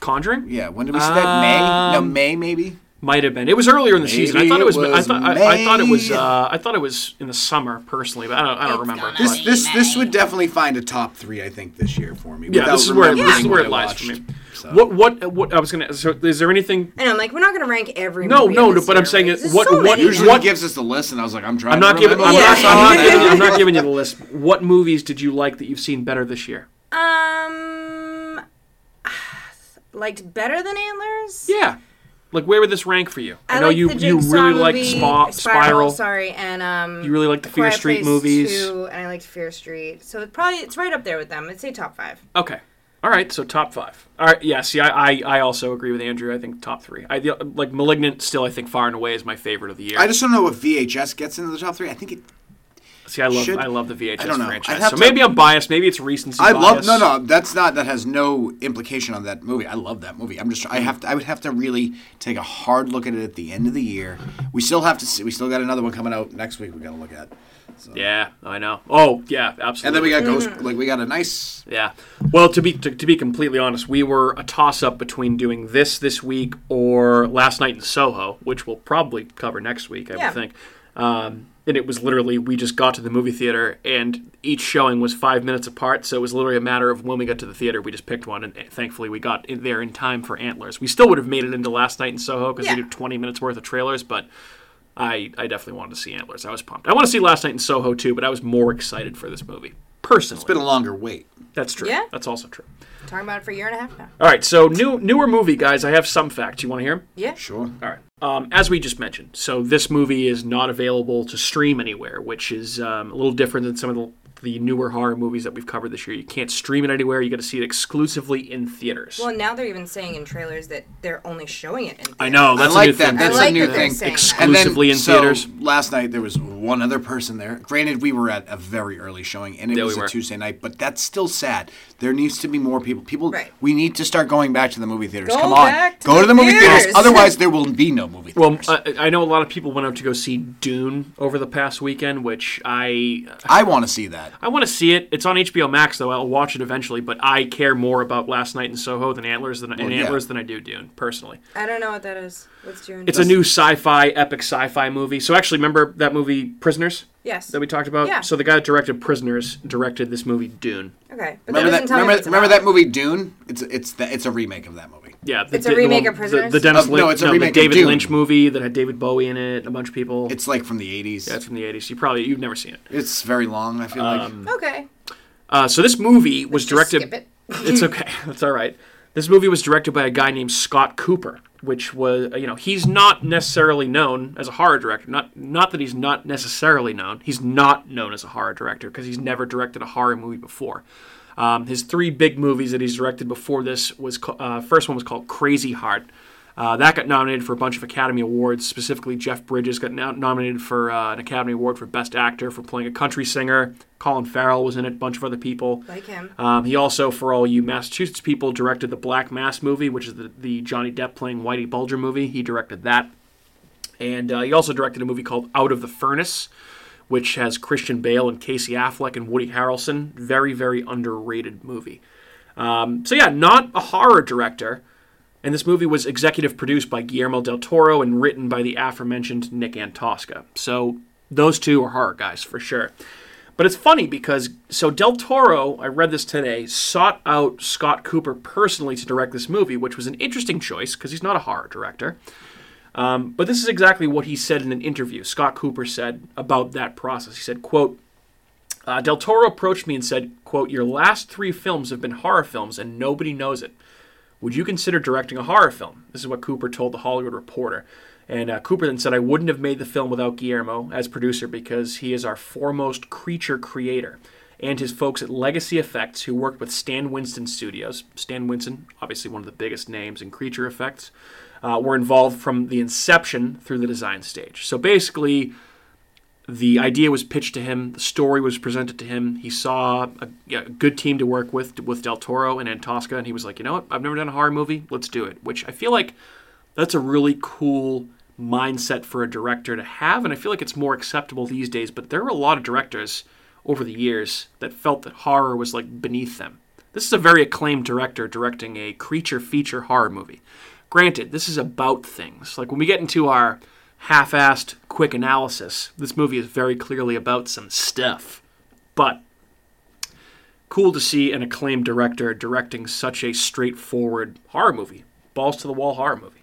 *Conjuring*. Yeah. When did we see that? May? No, Um, May maybe. Might have been. It was earlier in the season. I thought it was. it I thought. I, I thought it was. Uh, I thought it was in the summer, personally, but I don't. I don't It's remember. gonna This be this this would definitely find a top three. I think this year for me. Yeah, without this is where this is where what it I lies watched. for me. So- What what what I was gonna. So is there anything? I know, I'm like, we're not gonna rank every. No, movie no, in this but I'm year, saying right? it- There's what- so what- many. Usually What- gives us the list, and I was like, I'm trying. I'm to not giving. I'm, remember. not, Yeah. I'm, not giving, I'm not giving you the list. What movies did you like that you've seen better this year? Um, liked better than Antlers. Yeah, like where would this rank for you? I, know liked you the you really like movie, Spa, Spiral. Sorry, and um, You really like the Fear Quiet Street Place movies. 2, and I liked Fear Street. So it's probably it's right up there with them. I'd say top five. Okay. All right, so top five. All right, yeah. See, I, I, I also agree with Andrew. I think top three. I like *Malignant* still. I think far and away is my favorite of the year. I just don't know if VHS gets into the top three. I think it. See, I love should- I love the VHS I don't know. franchise. So to- maybe I'm biased. Maybe it's recency I love bias. no no. That's not that has no implication on that movie. I love that movie. I'm just I have to I would have to really take a hard look at it at the end of the year. We still have to see. We still got another one coming out next week. We got to look at. Yeah, I know. Oh, yeah, absolutely. And then we got Mm-hmm. Ghost. Like we got a nice. Yeah. Well, to be to, to be completely honest, we were a toss up between doing this this week or last night in Soho, which we'll probably cover next week, I Yeah. would think. Um, and it was literally we just got to the movie theater and each showing was five minutes apart, so it was literally a matter of when we got to the theater, we just picked one, and thankfully we got in there in time for Antlers. We still would have made it into last night in Soho because Yeah. they do twenty minutes worth of trailers, but. I, I definitely wanted to see Antlers. I was pumped. I want to see Last Night in Soho too, but I was more excited for this movie. Personally. It's been a longer wait. That's true. Yeah. That's also true. Talking about it for a year and a half now. All right, so new newer movie, guys. I have some facts. You want to hear 'em? Yeah. Sure. All right. Um, as we just mentioned, so this movie is not available to stream anywhere, which is um, a little different than some of the, the newer horror movies that we've covered this year. You can't stream it anywhere. You got to see it exclusively in theaters. Well, now they're even saying in trailers that they're only showing it in. Theaters. I know that's I like a new that. thing. That's I like a new that thing. saying that. Exclusively in so, theaters. Last night there was one other person there. Granted, we were at a very early showing, and it Yeah, was were. a Tuesday night. But that's still sad. There needs to be more people. People, Right. we need to start going back to the movie theaters. Go Come on, back to go the to the movie theaters. theaters. Otherwise, there will be no movie theaters. Well. I, I know a lot of people went out to go see Dune over the past weekend, which I uh, I want to see that. I want to see it. It's on HBO Max, though. I'll watch it eventually. But I care more about Last Night in Soho than Antlers than and yeah. Antlers than I do Dune personally. I don't know what that is. What's June? It's a new sci-fi, epic sci-fi movie. So actually, remember that movie Prisoners yes. that we talked about? Yeah. So the guy that directed Prisoners directed this movie Dune. okay, but Remember that that? doesn't tell me Remember, remember that movie Dune? It's it's the, it's a remake of that movie. Yeah, the, It's a the- the remake one- of Prisoners? The, the Dennis Uh, no, Lynch, it's a the remake of David Dune. Lynch movie that had David Bowie in it, a bunch of people. It's like from the '80s. yeah, it's from the '80s. You probably you've never seen it. It's very long. I feel like. Um, Okay. Uh, so this movie was Just directed. skip it. it's okay. That's all right. This movie was directed by a guy named Scott Cooper, which was you know he's not necessarily known as a horror director. Not not that he's not necessarily known. He's not known as a horror director because he's never directed a horror movie before. Um, his three big movies that he's directed before this was uh, first one was called Crazy Heart. Uh, that got nominated for a bunch of Academy Awards. Specifically, Jeff Bridges got no- nominated for uh, an Academy Award for Best Actor for playing a country singer. Colin Farrell was in it, a bunch of other people. Like him. Um, he also, for all you Massachusetts people, directed the Black Mass movie, which is the, the Johnny Depp playing Whitey Bulger movie. He directed that. And uh, he also directed a movie called Out of the Furnace, which has Christian Bale and Casey Affleck and Woody Harrelson. Very, very underrated movie. Um, so, yeah, not a horror director. And this movie was executive produced by Guillermo del Toro and written by the aforementioned Nick Antosca. So, those two are horror guys for sure. But it's funny because so Del Toro, I read this today, sought out Scott Cooper personally to direct this movie, which was an interesting choice because he's not a horror director. Um, but this is exactly what he said in an interview. Scott Cooper said about that process. He said, "quote uh, Del Toro approached me and said, quote, Your last three films have been horror films and nobody knows it. Would you consider directing a horror film? This is what Cooper told the Hollywood Reporter. And uh, Cooper then said, I wouldn't have made the film without Guillermo as producer because he is our foremost creature creator. And his folks at Legacy Effects, who worked with Stan Winston Studios. Stan Winston, obviously one of the biggest names in creature effects, uh, were involved from the inception through the design stage. So basically, the idea was pitched to him, the story was presented to him. He saw a, a good team to work with with Del Toro and Antosca, and he was like, you know what? I've never done a horror movie. Let's do it. Which I feel like that's a really cool mindset for a director to have, and I feel like it's more acceptable these days. But there were a lot of directors over the years that felt that horror was like beneath them. This is a very acclaimed director directing a creature feature horror movie. Granted, this is about things. Like when we get into our half-assed quick analysis, this movie is very clearly about some stuff. But cool to see an acclaimed director directing such a straightforward horror movie, balls to the wall horror movie.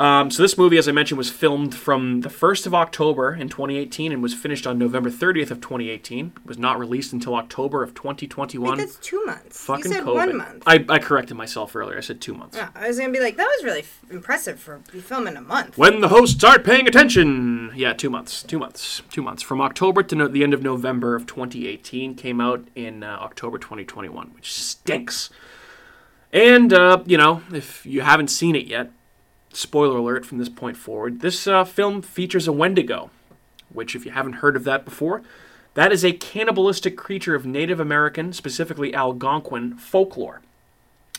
Um, so this movie, as I mentioned, was filmed from the 1st of October in 2018 and was finished on November 30th of 2018. It was not released until October of 2021. Wait, that's two months. Fucking you said COVID. one month. I, I corrected myself earlier. I said two months. Yeah, I was gonna be like, that was really f- impressive for filming a month. When the hosts aren't paying attention. Yeah, two months. Two months. Two months. From October to no- the end of November of 2018. Came out in uh, October 2021, which stinks. And, uh, you know, if you haven't seen it yet, spoiler alert from this point forward, this uh, film features a Wendigo, which, if you haven't heard of that before, that is a cannibalistic creature of Native American, specifically Algonquin, folklore.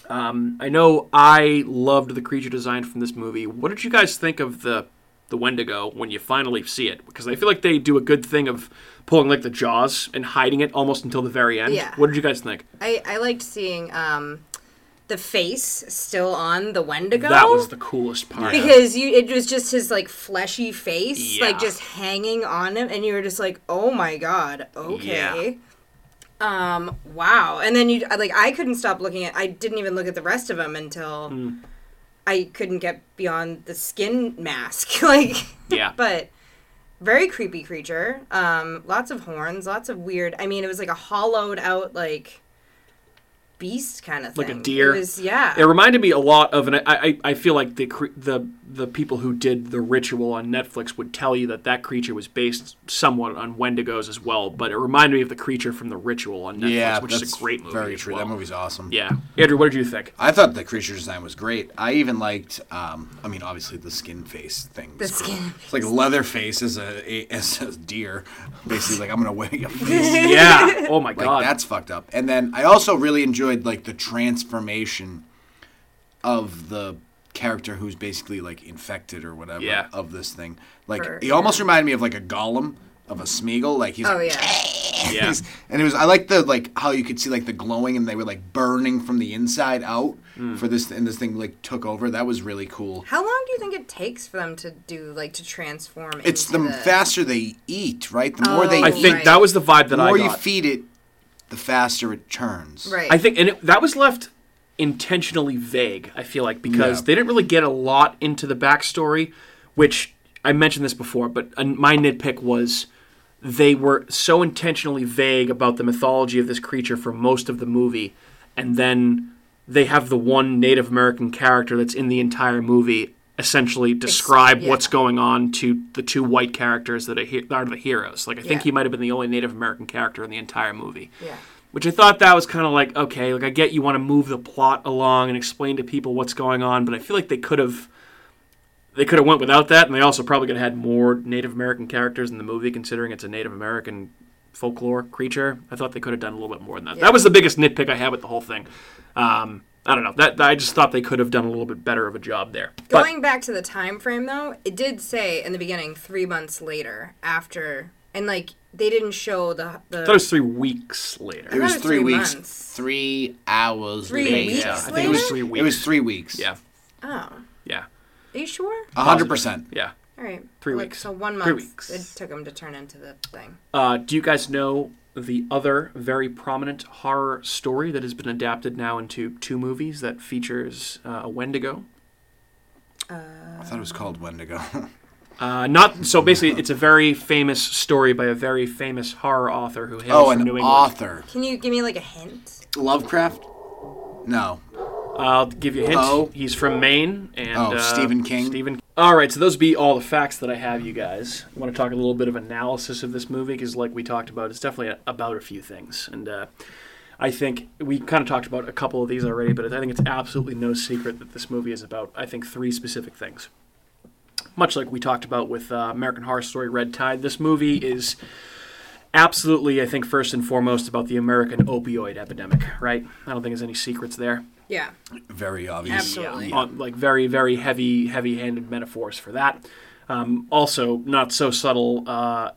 Um, I know I loved the creature design from this movie. What did you guys think of the the Wendigo when you finally see it? Because I feel like they do a good thing of pulling like the jaws and hiding it almost until the very end. Yeah. What did you guys think? I, I liked seeing um, the face still on the Wendigo. That was the coolest part. because you it was just his like fleshy face Yeah. like just hanging on him and you were just like oh my god okay um wow and then you like i couldn't stop looking at i didn't even look at the rest of them until Hmm. i couldn't get beyond the skin mask like Yeah. but very creepy creature um lots of horns lots of weird i mean it was like a hollowed out like beast kind of thing Like a deer. it was yeah It reminded me a lot of, and I, I, I feel like the the the people who did the ritual on Netflix would tell you that that creature was based somewhat on Wendigos as well. But it reminded me of the creature from the ritual on Netflix, yeah, which is a great movie. Very as true. well. That movie's awesome. Yeah, Andrew, what did you think? I thought the creature design was great. I even liked, um, I mean, obviously the skin face thing. The was cool. skin It's like Leatherface as a, a as a deer. Basically, like I'm gonna wear your face. Yeah. Oh my like god. that's fucked up. And then I also really enjoyed like the transformation of the character who's basically like infected or whatever Yeah. of this thing. Like For- he almost reminded me of like a Gollum of a Smeagol. Like he's oh like, yeah yeah. He's- and it was I like the like how you could see like the glowing and they were like burning from the inside out Hmm. for this and this thing like took over. That was really cool. How long do you think it takes for them to do like to transform? It's the, into faster they eat, right? The more they Oh, I eat, think that was the vibe that I got. the I more got. you feed it, the faster it turns. right. I think, and it, that was left intentionally vague. I feel like because Yeah. they didn't really get a lot into the backstory, which I mentioned this before, but uh, my nitpick was they were so intentionally vague about the mythology of this creature for most of the movie, and then they have the one Native American character that's in the entire movie essentially describe yeah. what's going on to the two white characters that are, he- are the heroes. Like I think Yeah. he might have been the only Native American character in the entire movie yeah. which I thought that was kind of like okay, like I get you want to move the plot along and explain to people what's going on, but I feel like they could have they could have went without that, and they also probably could have had more Native American characters in the movie, considering it's a Native American folklore creature. I thought they could have done a little bit more than that. Yeah. That was the biggest nitpick I had with the whole thing. Um, I don't know. That I just thought they could have done a little bit better of a job there. But Going back to the time frame though, it did say in the beginning three months later after, and like they didn't show the the. I thought it was three weeks later. It was it was three, three weeks, months. three hours Three later. weeks Yeah, I think it was later? three weeks. It was three weeks. Yeah, oh, yeah, are you sure? A hundred percent. yeah. All right, Three Like, weeks. So one month. Three weeks. it took them to turn into the thing. Uh, do you guys know the other very prominent horror story that has been adapted now into two movies that features uh, a Wendigo? I thought it was called Wendigo. Uh, not so. Basically, it's a very famous story by a very famous horror author who hails oh, from an New England. author. Can you give me like a hint? Lovecraft? No. I'll give you a hint. Poe? He's from Maine, and Oh, uh, Stephen King? Stephen. All right, so those be all the facts that I have, you guys. I want to talk a little bit of analysis of this movie because, like we talked about, it's definitely a, about a few things, and uh, I think we kind of talked about a couple of these already, but I think it's absolutely no secret that this movie is about, I think, three specific things. Much like we talked about with uh, American Horror Story Red Tide, this movie is absolutely, I think, first and foremost about the American opioid epidemic, right? I don't think there's any secrets there Yeah, Very obvious. Absolutely. on, like very very heavy heavy-handed metaphors for that um, also not so subtle uh,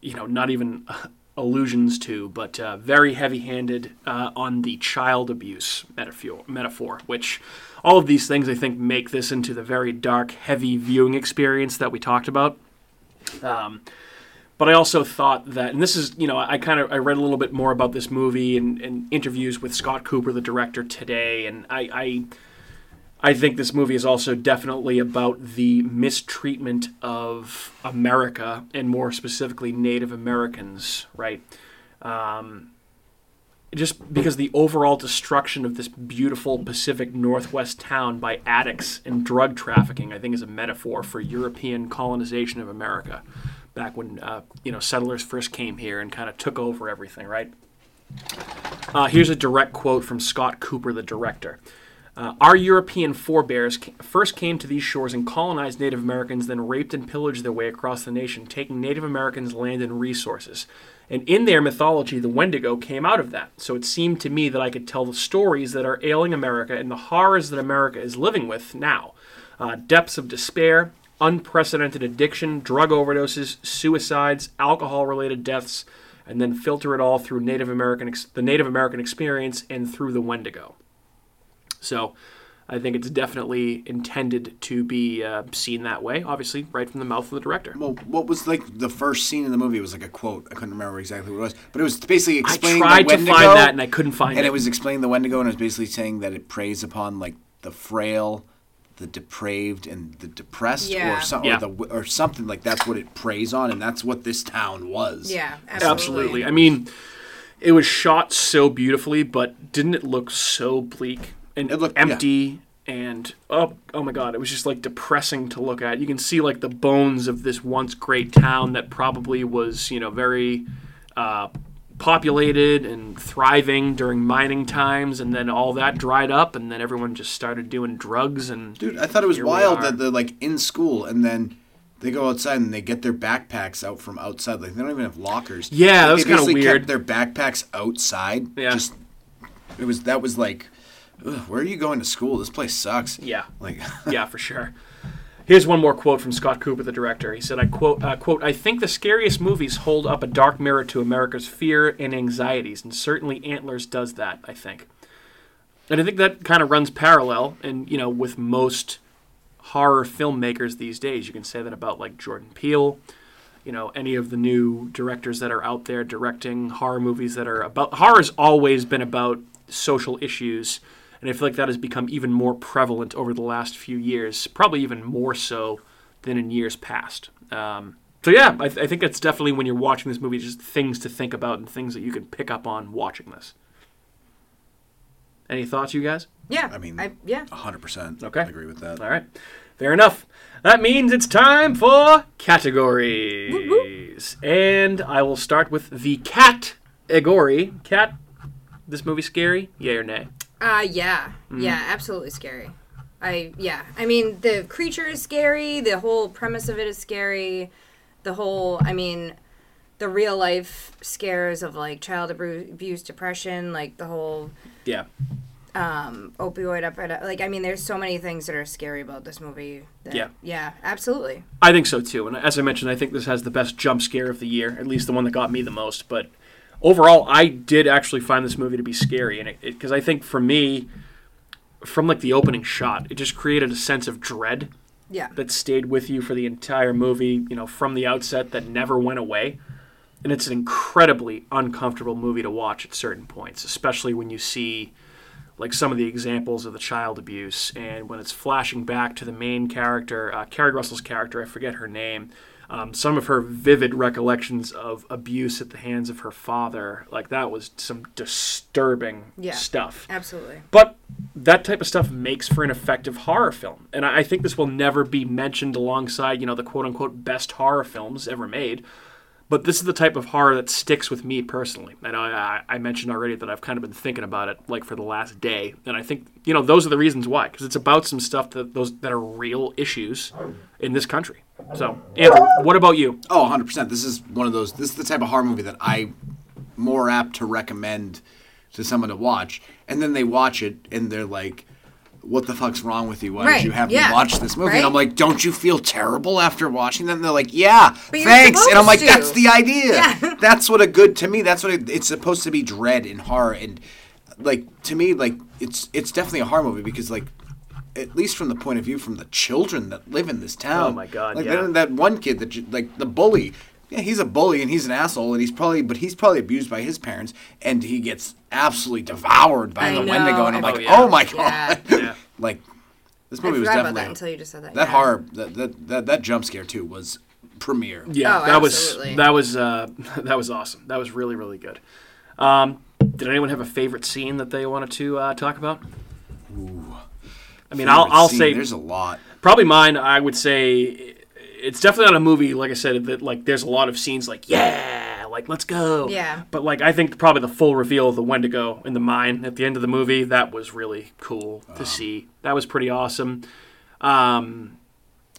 you know not even allusions to but uh, very heavy-handed uh, on the child abuse metaphor metaphor which all of these things i think make this into the very dark heavy viewing experience that we talked about um, but I also thought that, and this is, you know, I kind of I read a little bit more about this movie and, and interviews with Scott Cooper, the director, today, and I, I I think this movie is also definitely about the mistreatment of America and more specifically Native Americans, right? Um, just because the overall destruction of this beautiful Pacific Northwest town by addicts and drug trafficking, I think, is a metaphor for European colonization of America back when uh, you know settlers first came here and kind of took over everything, right? Uh, here's a direct quote from Scott Cooper, the director. Uh, our European forebears first came to these shores and colonized Native Americans, then raped and pillaged their way across the nation, taking Native Americans' land and resources. And in their mythology, the Wendigo came out of that. So it seemed to me that I could tell the stories that are ailing America and the horrors that America is living with now uh, depths of despair, unprecedented addiction, drug overdoses, suicides, alcohol related deaths, and then filter it all through Native American ex- the Native American experience and through the Wendigo. So I think it's definitely intended to be uh, seen that way, obviously, right from the mouth of the director. Well, what was like the first scene in the movie? It was like a quote. I couldn't remember exactly what it was, but it was basically explaining. I tried the to Wendigo, find that and I couldn't find and it. it was explaining the Wendigo, and it was basically saying that it preys upon like the frail, the depraved, and the depressed, Yeah. or some, Yeah. or, the, or something like that's what it preys on, and that's what this town was. yeah, absolutely. Absolutely. I mean, it was shot so beautifully, but didn't it look so bleak and It looked- yeah. empty? And oh, oh my God! It was just like depressing to look at. You can see like the bones of this once great town that probably was, you know, very uh, populated and thriving during mining times, and then all that dried up, and then everyone just started doing drugs and Dude, I thought it was wild that they're like in school and then they go outside and they get their backpacks out from outside. Like they don't even have lockers. Yeah, Like, that was they kinda weird. Kept their backpacks outside. Yeah. Just it was that was like, where are you going to school? This place sucks. yeah, Like yeah, for sure. Here's one more quote from Scott Cooper, the director. He said, "I quote, uh, quote, I think the scariest movies hold up a dark mirror to America's fear and anxieties, and certainly Antlers does that. I think, and I think that kind of runs parallel, and you know, with most horror filmmakers these days. You can say that about like Jordan Peele." You know, any of the new directors that are out there directing horror movies that are about horror's always been about social issues and I feel like that has become even more prevalent over the last few years, probably even more so than in years past. Um, so yeah, I, th- I think it's definitely when you're watching this movie, just things to think about and things that you can pick up on watching this. Any thoughts, you guys? Yeah, I mean- I yeah. hundred percent. Okay. I agree with that. All right, fair enough. That means it's time for categories, and I will start with the cat category. Cat, this movie scary? Yay or nay? Uh, yeah, Mm. yeah, absolutely scary. I yeah. I mean, the creature is scary. The whole premise of it is scary. The whole, I mean, the real life scares of like child abuse, depression, like the whole Yeah. um, opioid epidemic. Like, I mean, there's so many things that are scary about this movie. That, Yeah. Yeah, absolutely. I think so too. And as I mentioned, I think this has the best jump scare of the year, at least the one that got me the most. But overall, I did actually find this movie to be scary, and because I think for me, from like the opening shot, it just created a sense of dread Yeah. that stayed with you for the entire movie. You know, from the outset, that never went away. And it's an incredibly uncomfortable movie to watch at certain points, especially when you see like some of the examples of the child abuse and when it's flashing back to the main character, uh, Keri Russell's character, I forget her name. Um, some of her vivid recollections of abuse at the hands of her father, like that was some disturbing Yeah. stuff. Absolutely. But that type of stuff makes for an effective horror film. And I I think this will never be mentioned alongside, you know, the quote unquote best horror films ever made. But this is the type of horror that sticks with me personally. And I, I, mentioned already that I've kind of been thinking about it like for the last day. And I think, you know, those are the reasons why. Because it's about some stuff that those that are real issues in this country. So, Andrew, what about you? Oh, 100%. This is one of those. This is the type of horror movie that I more apt to recommend to someone to watch. And then they watch it and they're like, what the fuck's wrong with you? Why Right, did you have yeah, me watch this movie? right? And I'm like, don't you feel terrible after watching that? And they're like, yeah, But thanks. And I'm like, to. that's the idea. Yeah. that's what a good, to me, that's what it, it's supposed to be dread and horror. And like, to me, like, it's, it's definitely a horror movie because like, at least from the point of view from the children that live in this town. Oh my God, Like yeah. that, that one kid that like the bully. Yeah, he's a bully and he's an asshole and he's probably but he's probably abused by his parents and he gets absolutely devoured by I the know, Wendigo and I'm I like, forgot. oh my god. Yeah. like this I movie was forgot about definitely that until you just said that. that yeah. horror that, that that that jump scare too was premiere. Yeah, Oh, that was that was uh, that was awesome. That was really really good. Um, did anyone have a favorite scene that they wanted to uh, talk about? I mean, I'll, I'll scene, say there's a lot. probably mine. I would say it's definitely not a movie. Like I said, that like there's a lot of scenes like yeah, like let's go. Yeah. But like I think probably the full reveal of the Wendigo in the mine at the end of the movie that was really cool to see. That was pretty awesome. Um,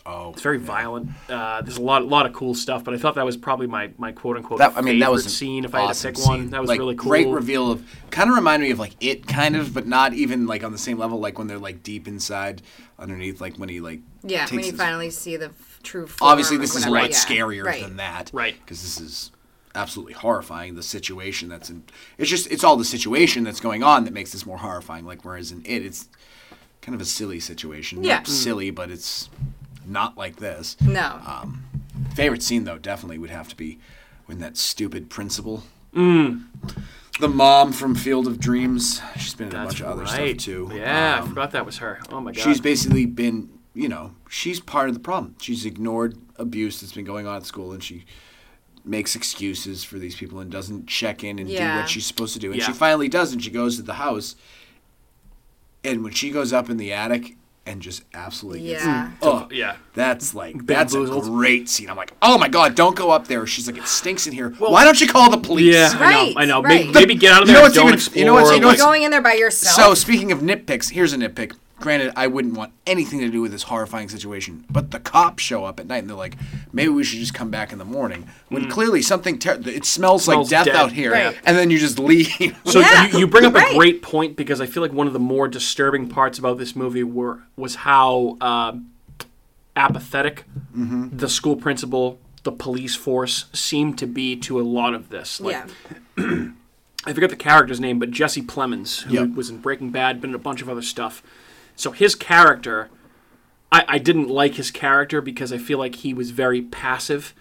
Oh, it's very violent. Uh, there's a lot, lot of cool stuff, but I thought that was probably my, my quote unquote that I mean that was favorite an scene. If I had to awesome pick one, that was like, really cool. Great reveal of kind of reminded me of like it kind of, but not even like on the same level. Like when they're like deep inside underneath, like when he like Yeah, when takes you his- finally see the f- true form obviously this is a lot yeah. scarier Right. than that Right. because this is absolutely horrifying the situation that's in it's just it's all the situation that's going on that makes this more horrifying like whereas in it it's kind of a silly situation Yeah. not Mm. silly but it's not like this No. Um, favorite scene though definitely would have to be when that stupid principal Mm. the mom from field of dreams she's been in a That's bunch of other right. stuff too Yeah, I Um, forgot that was her. Oh my god. She's basically been, you know, she's part of the problem. She's ignored abuse that's been going on at school, and she makes excuses for these people and doesn't check in and do what she's supposed to do. And Yeah. she finally does, and she goes to the house. And when she goes up in the attic and just absolutely gets, Yeah. oh, yeah. that's like that's a great scene. I'm like, oh my god, don't go up there. She's like, it stinks in here. Why don't you call the police? Yeah, I know. I know. right. Maybe, maybe get out of You there. know what's don't even- explore. you know what's- you know like- what's- Going in there by yourself. So speaking of nitpicks, here's a nitpick. Granted, I wouldn't want anything to do with this horrifying situation, but the cops show up at night and they're like, "Maybe we should just come back in the morning." When clearly something ter- it smells, Mm. Smells like death dead. out here, Right. and then you just leave. So Yeah, you, you bring up right. a great point because I feel like one of the more disturbing parts about this movie were was how um apathetic Mm-hmm. the school principal, the police force seemed to be to a lot of this. Like, yeah. I forget the character's name, but Jesse Plemons, who Yep. was in Breaking Bad, been in a bunch of other stuff. So his character, I, I didn't like his character because I feel like he was very passive.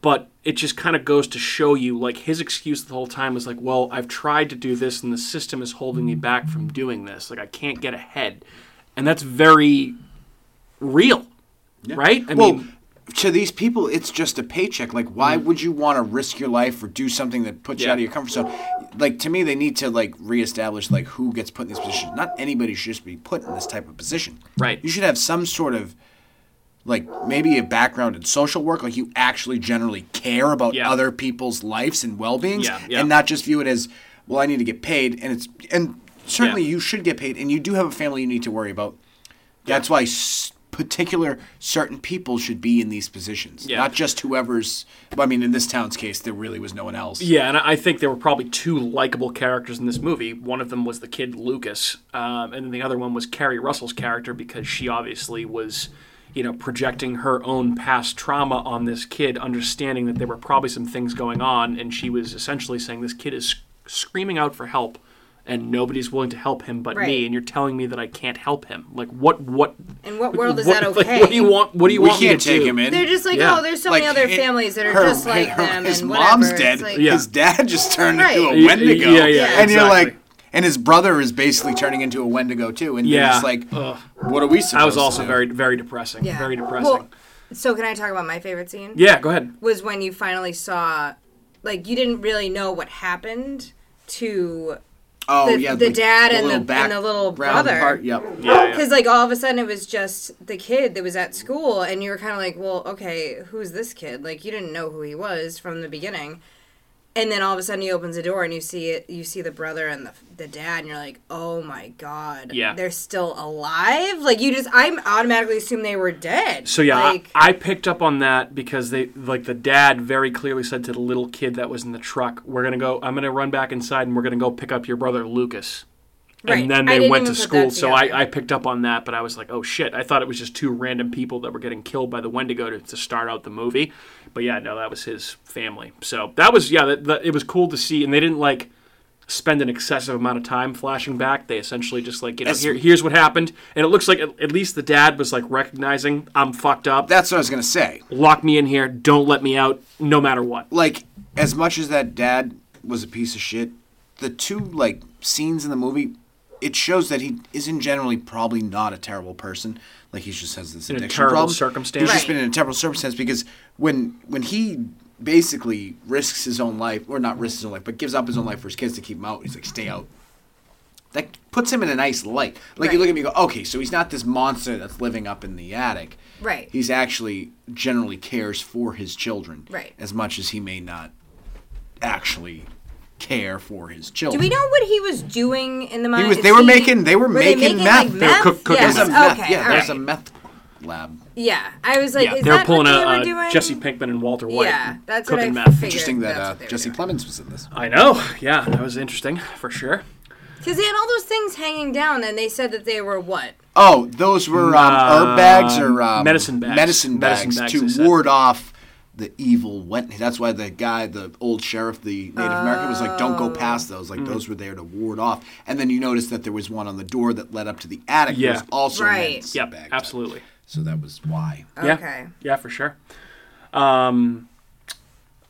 But it just kind of goes to show you, like his excuse the whole time was like, "Well, I've tried to do this, and the system is holding me back from doing this. Like I can't get ahead," and that's very real, right? I well, mean, to these people, it's just a paycheck. Like, why would you want to risk your life or do something that puts you Mm. Yeah. out of your comfort zone? Like, to me, they need to like reestablish like who gets put in these positions. Not anybody should just be put in this type of position. Right. You should have some sort of like maybe a background in social work, like you actually generally care about Yeah. other people's lives and well beings, Yeah, yeah. and not just view it as, well, I need to get paid, and it's and certainly Yeah. you should get paid, and you do have a family you need to worry about. That's why s- particular certain people should be in these positions, Yeah. not just whoever's. I mean, in this town's case, there really was no one else. Yeah, and I think there were probably two likable characters in this movie. One of them was the kid Lucas, um, and then the other one was Keri Russell's character because she obviously was, you know, projecting her own past trauma on this kid, understanding that there were probably some things going on, and she was essentially saying this kid is screaming out for help. And nobody's willing to help him but me, and you're telling me that I can't help him. Like, what? What? In what world is what- that like, okay? what do you want? What do you we want me can't to take do? him in. They're just like, Yeah. oh, there's so Like, many other it- families that are her- just like her- them, His and mom's whatever. dead. Like, Yeah. His dad just turned Right. into a Yeah, Wendigo. yeah, yeah, and you're like, and his brother is basically turning into a Wendigo too. And you're Yeah. just like, Ugh. what are we supposed I was also very, very depressing. Yeah. Very depressing. Well, so can I talk about my favorite scene? yeah, go ahead. Was when you finally saw, like, you didn't really know what happened to Oh the- yeah, the dad and little the- and the little background brother. Part. Yep. Yeah, oh, yeah. because like all of a sudden it was just the kid that was at school and you were kind of like well okay who's this kid like you didn't know who he was from the beginning and then all of a sudden he opens the door and you see it you see the brother and the, the dad and you're like oh my god Yeah. they're still alive like you just i'm automatically assume they were dead So yeah, I- like I, picked up on that because they like the dad very clearly said to the little kid that was in the truck, "We're gonna go. I'm gonna run back inside and we're gonna go pick up your brother Lucas." Right. And then they went to school, so I. I picked up on that, but I was like, "Oh shit!" I thought it was just two random people that were getting killed by the Wendigo to, to start out the movie, but yeah, no, that was his family. So that was yeah, that, that, it was cool to see, and they didn't like spend an excessive amount of time flashing back. They essentially just like you know, here, here's what happened, and it looks like at, at least the dad was like recognizing I'm fucked up. That's what I was gonna say. lock me in here don't let me out no matter what Like, as much as that dad was a piece of shit, the two like scenes in the movie, it shows that he isn't generally probably not a terrible person. Like he just has this In a addiction terrible problem. circumstance. He's just been in a terrible circumstance because when when he basically risks his own life, or not risks his own life, but gives up his own life for his kids to keep him out. He's like, stay out. That puts him in a nice light. Like you look at me, and go, okay, so he's not this monster that's living up in the attic. Right. He's actually generally cares for his children. Right. As much as he may not actually care for his children. do we know what he was doing in the mine? was- Is they were he- making- they were making meth. like They were cook- cooking yes. There's meth. meth. Okay, yeah, all there's a meth lab. Yeah, I was like, yeah is they were that pulling what a, they were uh, doing? jesse pinkman and walter white Yeah, that's what cooking I meth figured. Interesting that uh, what they were Jesse doing. Plemons was in this. i know yeah that was interesting for sure Because they had all those things hanging down, and they said that they were what? Oh, those were um, herb bags or um, medicine bags. Medicine bags, Medicine bags, to ward off the evil went. That's why the guy, the old sheriff, the Native American, was like, "Don't go past those." Like those were there to ward off. And then you notice that there was one on the door that led up to the attic. Yeah. was also Right. medicine yep bag. absolutely So that was why. Yeah. Yeah, for sure. Um,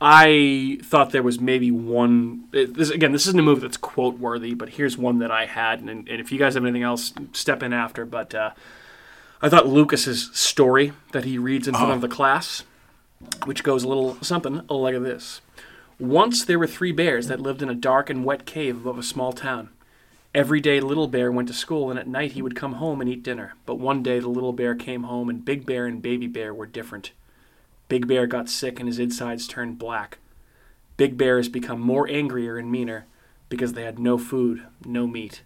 I thought there was maybe one. it- This, again, this isn't a movie that's quote worthy, but here's one that I had, and, and if you guys have anything else, step in after. But uh, I thought Lucas's story that he reads in front Oh. of the class, which goes a little something like this. Once there were three bears that lived in a dark and wet cave above a small town. Every day, Little Bear went to school, and at night he would come home and eat dinner. But one day, the Little Bear came home, and Big Bear and Baby Bear were different. Big Bear got sick, and his insides turned black. Big Bear has become more angrier and meaner because they had no food, no meat,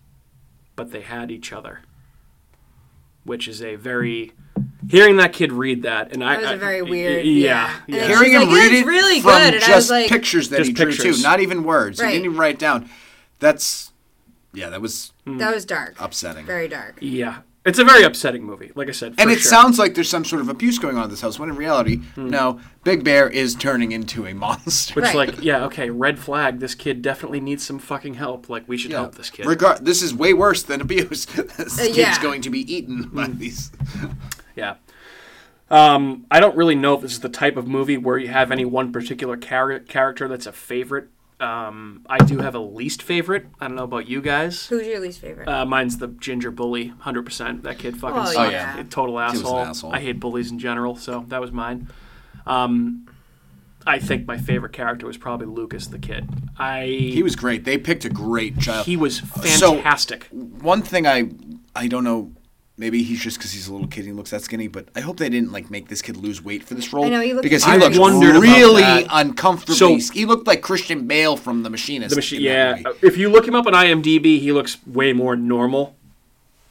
but they had each other. Which is a very hearing that kid read that, and I That was a I- very weird- yeah, yeah. yeah. And Hearing him like, read "It's it really from good," and I just was like- pictures that Just he drew pictures. too, not even words. Right. He didn't even write down. That's yeah, that was mm. That was dark. upsetting. Very dark. yeah, it's a very upsetting movie. Like I said, And it sure. sounds like there's some sort of abuse going on in this house, when in reality, Hmm. no, Big Bear is turning into a monster. Which, Right. like, yeah, okay, red flag. This kid definitely needs some fucking help. Like, we should Yeah. help this kid. Regard this is way worse than abuse. this uh, kid's yeah. going to be eaten by mm. these. Yeah. Um, I don't really know if this is the type of movie where you have any one particular char- character that's a favorite. Um, I do have a least favorite. I don't know about you guys. Who's your least favorite? Uh, mine's the ginger bully, hundred percent. That kid fucking Oh, sucked. yeah. A Total was an asshole. asshole. I hate bullies in general, so that was mine. Um, I think my favorite character was probably Lucas the kid. I He was great. They picked a great child. he was So- fantastic. One thing I I don't know. Maybe he's just because he's a little kid and he looks that skinny, but I hope they didn't like make this kid lose weight for this role. I know, he looked because he I looked wondered about really that. uncomfortably. So- he looked like Christian Bale from The Machinist. The machine, in that yeah. movie. If you look him up on IMDb, he looks way more normal.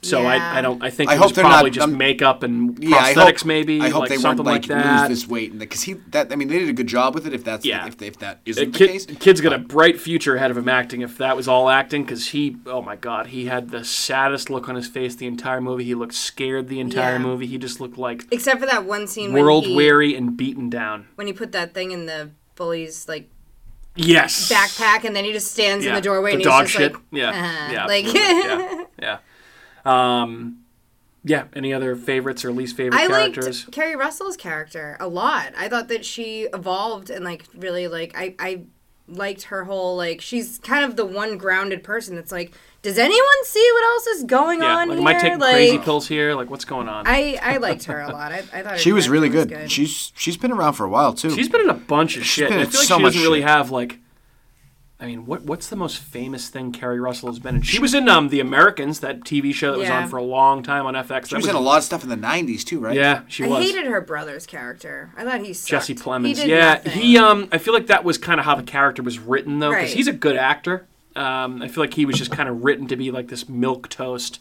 So Yeah. I, I don't. I think I it hope was they're probably not- just um, makeup and Yeah, I prosthetics, hope, maybe. I hope like they something weren't like, like that. lose this weight because he that I mean they did a good job with it. If that's Yeah. if, if that Uh, isn't the case, kid's got a bright future ahead of him acting if that was all acting because he oh my god he had the saddest look on his face the entire movie he looked scared the entire Yeah. movie he just looked like Except for that one scene world when he, weary and beaten down when he put that thing in the bully's like yes backpack and then he just stands in the doorway The and dog he's just shit. like Yeah. uh-huh. Yeah, like yeah yeah um yeah any other favorites or least favorite I characters liked Keri Russell's character a lot. I thought that she evolved and like really like I I liked her whole like she's kind of the one grounded person that's like does anyone see what else is going yeah on like here? am i taking like, crazy pills here like what's going on I I liked her a lot. I, I thought she was really good. good. She's she's been around for a while too. She's been in a bunch of shit. been I in feel like so she much doesn't really shit. have like. I mean, what what's the most famous thing Keri Russell has been in? She was in um the Americans, that TV show that was Yeah. on for a long time on FX. she was in a lot of stuff in the '90s too, right? Yeah, she I was. hated her brother's character. I thought he sucked. Jesse He Plemons. did yeah, nothing. he um I feel like that was kind of how the character was written though, because Right. he's a good actor. Um, I feel like he was just kind of written to be like this milk toast,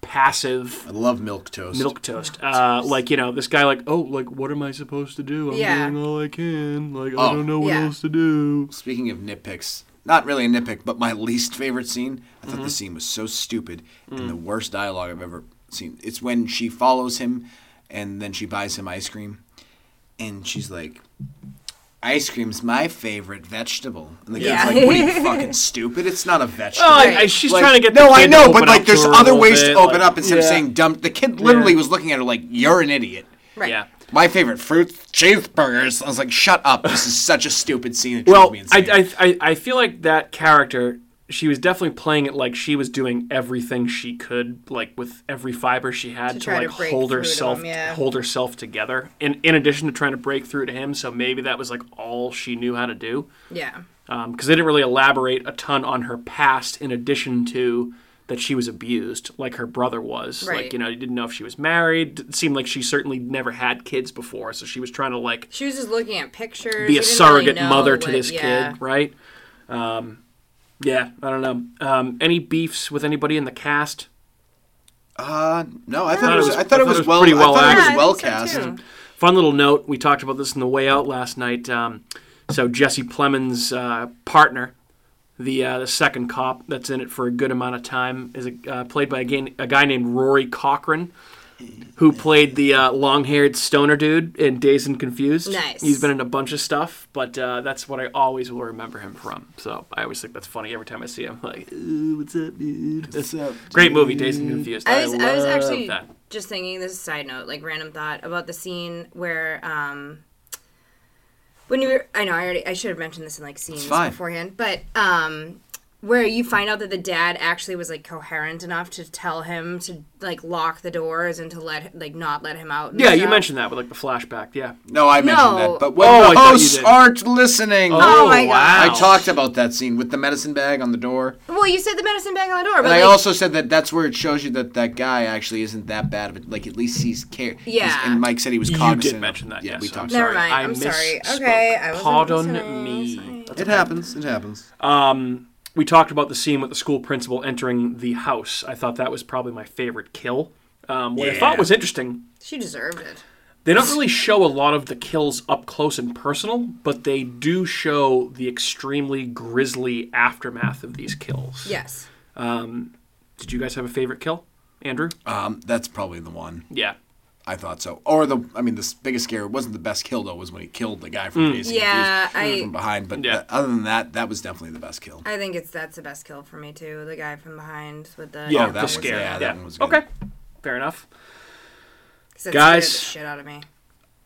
passive I love milk toast. milk toast. Uh, like you know, this guy like, oh, like what am I supposed to do? I'm Yeah. doing all I can. Like I Oh. don't know what Yeah. else to do. Speaking of nitpicks, not really a nitpick, but my least favorite scene. I Mm-hmm. thought the scene was so stupid Mm. and the worst dialogue I've ever seen. It's when she follows him, and then she buys him ice cream, and she's like. Ice cream's my favorite vegetable. And the kid's Yeah. like, what are you fucking stupid? It's not a vegetable. Oh, I, I, she's Like, trying to get. no, the I kid to know, open but like, there's other little ways to open like- up instead of saying dumb. The kid literally Yeah. was looking at her like, "You're an idiot." right. Yeah. My favorite fruit, cheeseburgers. I was like, "Shut up! This is such a stupid scene." It Well, drives me insane. I, I, I, I feel like that character, she was definitely playing it like she was doing everything she could, like with every fiber she had To to, try to like hold herself, him, yeah. hold herself together. In in addition to trying to break through to him, so maybe that was like all she knew how to do. Yeah. Um, because they didn't really elaborate a ton on her past, in addition to that she was abused, like her brother was. Like Right. you know, you didn't know if she was married. It seemed like she certainly never had kids before, so she was trying to like She was just looking at pictures. be a surrogate really mother to what- this yeah. kid, right? Um, yeah, I don't know. Um, any beefs with anybody in the cast? Uh, no, I thought, it was, I I thought it was well. pretty well I thought it was well think so, cast. Fun little note. We talked about this in the way out last night. Um, so Jesse Plemons' uh, partner, the uh, the second cop that's in it for a good amount of time, is a, uh, played by a, ga- a guy named Rory Cochran, who played the uh, long-haired stoner dude in Dazed and Confused. Nice. He's been in a bunch of stuff, but uh, that's what I always will remember him from. So I always think that's funny every time I see him. Like, what's up, dude? What's up, Great movie, Dazed and Confused. I was, I, I was actually that. just thinking this is a side note, like random thought about the scene where um when you were I know I already I should have mentioned this in like scenes beforehand, but um where you find out that the dad actually was like coherent enough to tell him to like lock the doors and to let like not let him out. and Yeah, you mentioned that with like the flashback. Yeah. No, I mentioned No. that, but when Oh, the hosts aren't listening, Oh my God. I talked about that scene with the medicine bag on the door, Well, you said the medicine bag on the door, but and I like, also said that that's where it shows you that that guy actually isn't that bad of it. Like at least he's care. Yeah. he's- and Mike said he was You cognizant. did of- mention that. Yeah, yes, we I'm talked. Never sorry. mind, I I'm sorry. Okay, I wasn't Pardon listening, me. sorry. That's It okay. happens. It happens. Um, we talked about the scene with the school principal entering the house. I thought that was probably my favorite kill. Um, what I thought was interesting, she deserved it. they don't really show a lot of the kills up close and personal, but they do show the extremely grisly aftermath of these kills. Yes. Did you guys have a favorite kill, Andrew? Um, that's probably the one. Yeah. I thought so. Or the, I mean, the biggest scare wasn't the best kill though. Was when he killed the guy from mm. Dazed and Yeah, I- from behind. But Yeah. that- other than that, that was definitely the best kill. I think it's that's the best kill for me too. The guy from behind with the Yeah, Oh, the that was- scare. yeah, that one was good. Okay. Fair enough. Guys. the shit out of me.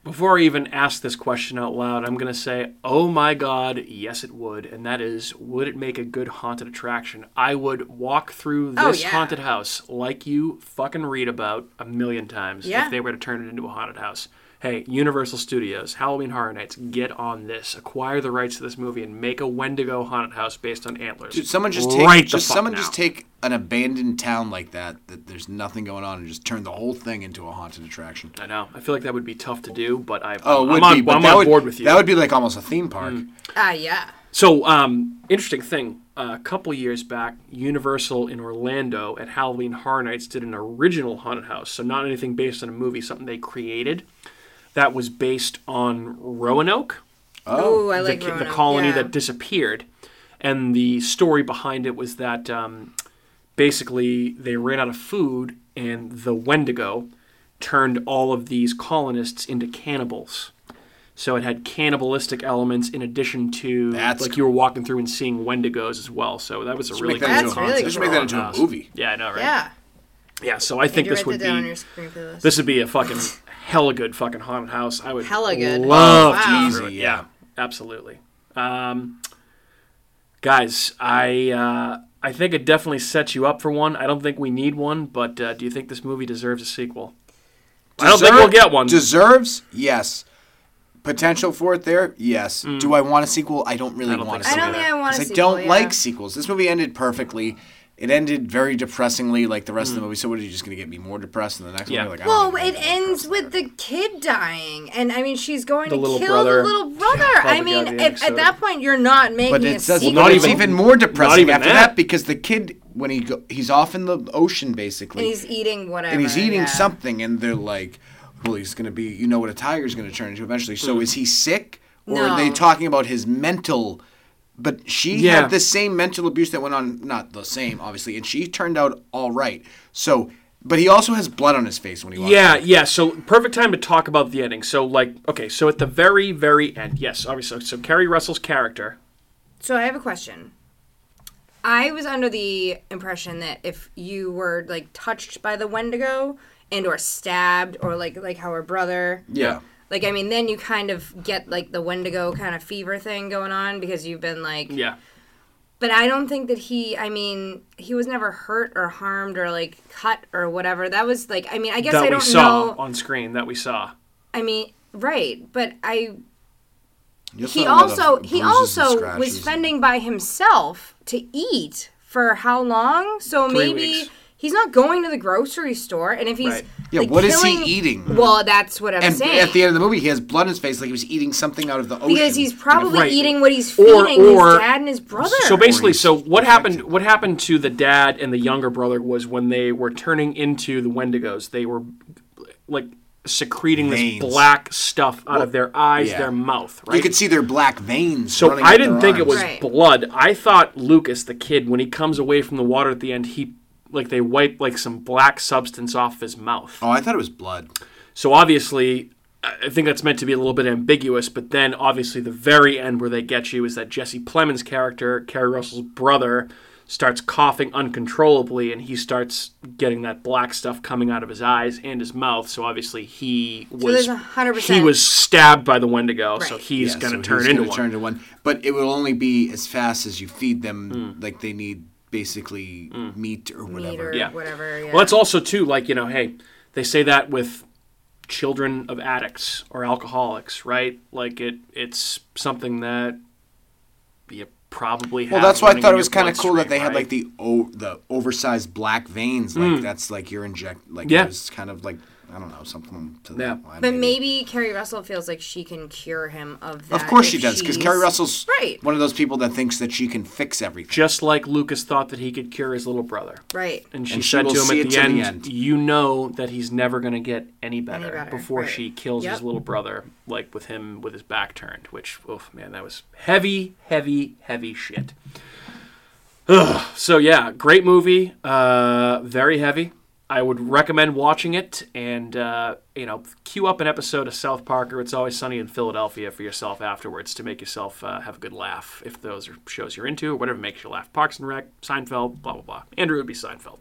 Before I even ask this question out loud, I'm going to say, oh my god, yes it would. And that is, would it make a good haunted attraction? I would walk through Oh, this yeah. haunted house like you fucking read about a million times Yeah. if they were to turn it into a haunted house. Hey, Universal Studios, Halloween Horror Nights, get on this. Acquire the rights to this movie and make a Wendigo haunted house based on antlers. Dude, someone just take Right the just fuck someone now. just take an abandoned town like that that there's nothing going on and just turn the whole thing into a haunted attraction. I know. I feel like that would be tough to do, but I, Oh, I'm, would on, be, but I'm that on would, board with you. That would be like almost a theme park. Ah, yeah. So, um, interesting thing. a couple years back, Universal in Orlando at Halloween Horror Nights did an original haunted house. So not anything based on a movie, something they created. That was based on Roanoke, Oh, I the, like ki- the Roanoke, colony yeah. that disappeared. And the story behind it was that um, basically they ran out of food, and the Wendigo turned all of these colonists into cannibals. So it had cannibalistic elements in addition to That's like you were walking through and seeing Wendigos as well. So that was a really make cool into That's a, really concept just make that into a movie. Yeah, I know, right? Yeah. Yeah, so I think Andrew, this would that down on be your screenplay list. this would be a fucking hella good fucking haunted house. I would Hella good. love Oh, wow. go. Easy, Yeah, yeah. absolutely. Um, guys, I uh, I think it definitely sets you up for one. I don't think we need one, but uh, do you think this movie deserves a sequel? I don't think we'll get one. Deserves? Yes. Potential for it there? Yes. Do I want a sequel? I don't really Mm. I don't want think a so I don't think I want a 'Cause I don't yeah. like sequels. This movie ended perfectly. It ended very depressingly, like the rest Mm. of the movie. So, what are you just gonna get me more depressed in the next Yeah. movie? Like, I don't Well, need it to be more ends with there. the kid dying, and I mean, she's going The to kill brother. the little brother. Probably I mean, gotta at, at that point, you're not making But a it says sequel. not not it's even- even more depressing even after that. that. because the kid when he go, he's off in the ocean basically and he's eating whatever. and he's eating yeah. something and they're like well he's gonna be you know what a tiger's gonna turn into eventually so is he sick or are they talking about his mental but she Yeah. had the same mental abuse that went on not the same obviously and she turned out all right so but he also has blood on his face when he walks Yeah, out. yeah. So perfect time to talk about the ending. So like, okay, so at the very, very end, yes, obviously. So Keri Russell's character. So I have a question. I was under the impression that if you were like touched by the Wendigo and or stabbed or like like how her brother yeah like I mean then you kind of get like the Wendigo kind of fever thing going on because you've been like Yeah, but I don't think that he I mean he was never hurt or harmed or like cut or whatever. That was like I mean I guess that I don't saw know on screen. That we saw. I mean right, but I You he saw a lot of also he also was and- fending by himself to eat for how long? So Three maybe weeks. He's not going to the grocery store, and if he's Right. Yeah, like, what is killing- he eating? Well, that's what I'm and saying. at the end of the movie he has blood in his face like he was eating something out of the ocean because he's probably Right. eating what he's feeding or- his dad and his brother. So basically, so what happened? What happened to the dad and the younger brother was when they were turning into the Wendigos, they were like secreting Veins. this black stuff out of their eyes, yeah. their mouth. Right. you could see their black veins So running I didn't their think it was Right. blood. I thought Lucas, the kid, when he comes away from the water at the end, he like they wipe like some black substance off his mouth. oh I thought it was blood So obviously, I I think that's meant to be a little bit ambiguous. But then, obviously, the very end where they get you is that Jesse Plemons' character, Keri Russell's brother, starts coughing uncontrollably, and he starts getting that black stuff coming out of his eyes and his mouth. So obviously, he was there's a hundred he was stabbed by the Wendigo, so he's Yeah, going so to turn he's into one. turn into one. But it will only be as fast as you feed them. Hmm. Like they need basically mm. meat or whatever. meat or Yeah. whatever. Yeah. Well, that's also too like you know, hey, they say that with children of addicts or alcoholics, right? Like it, it's something that you probably have. Well, that's why I thought it was kind of cool that bloodstream, they had like the o- the oversized black veins. Like mm. that's like you're inject. Like. Yeah. it was kind of like I don't know something to Yeah. that line. But maybe Keri Russell feels like she can cure him of that. Of course she does, because Keri Russell's Right. one of those people that thinks that she can fix everything. just like Lucas thought that he could cure his little brother. Right. And she And she said will to him at the to the end, end. "You know that he's never going to get any better, better, before right. she kills his little brother, like with him with his back turned." Which, oh man, that was heavy, heavy, heavy shit. Ugh. So yeah, great movie. Uh, very heavy. I would recommend watching it, and uh, you know, queue up an episode of South Park or It's Always Sunny in Philadelphia for yourself afterwards to make yourself uh, have a good laugh if those are shows you're into or whatever makes you laugh. Parks and Rec, Seinfeld, blah blah blah. Andrew would be Seinfeld.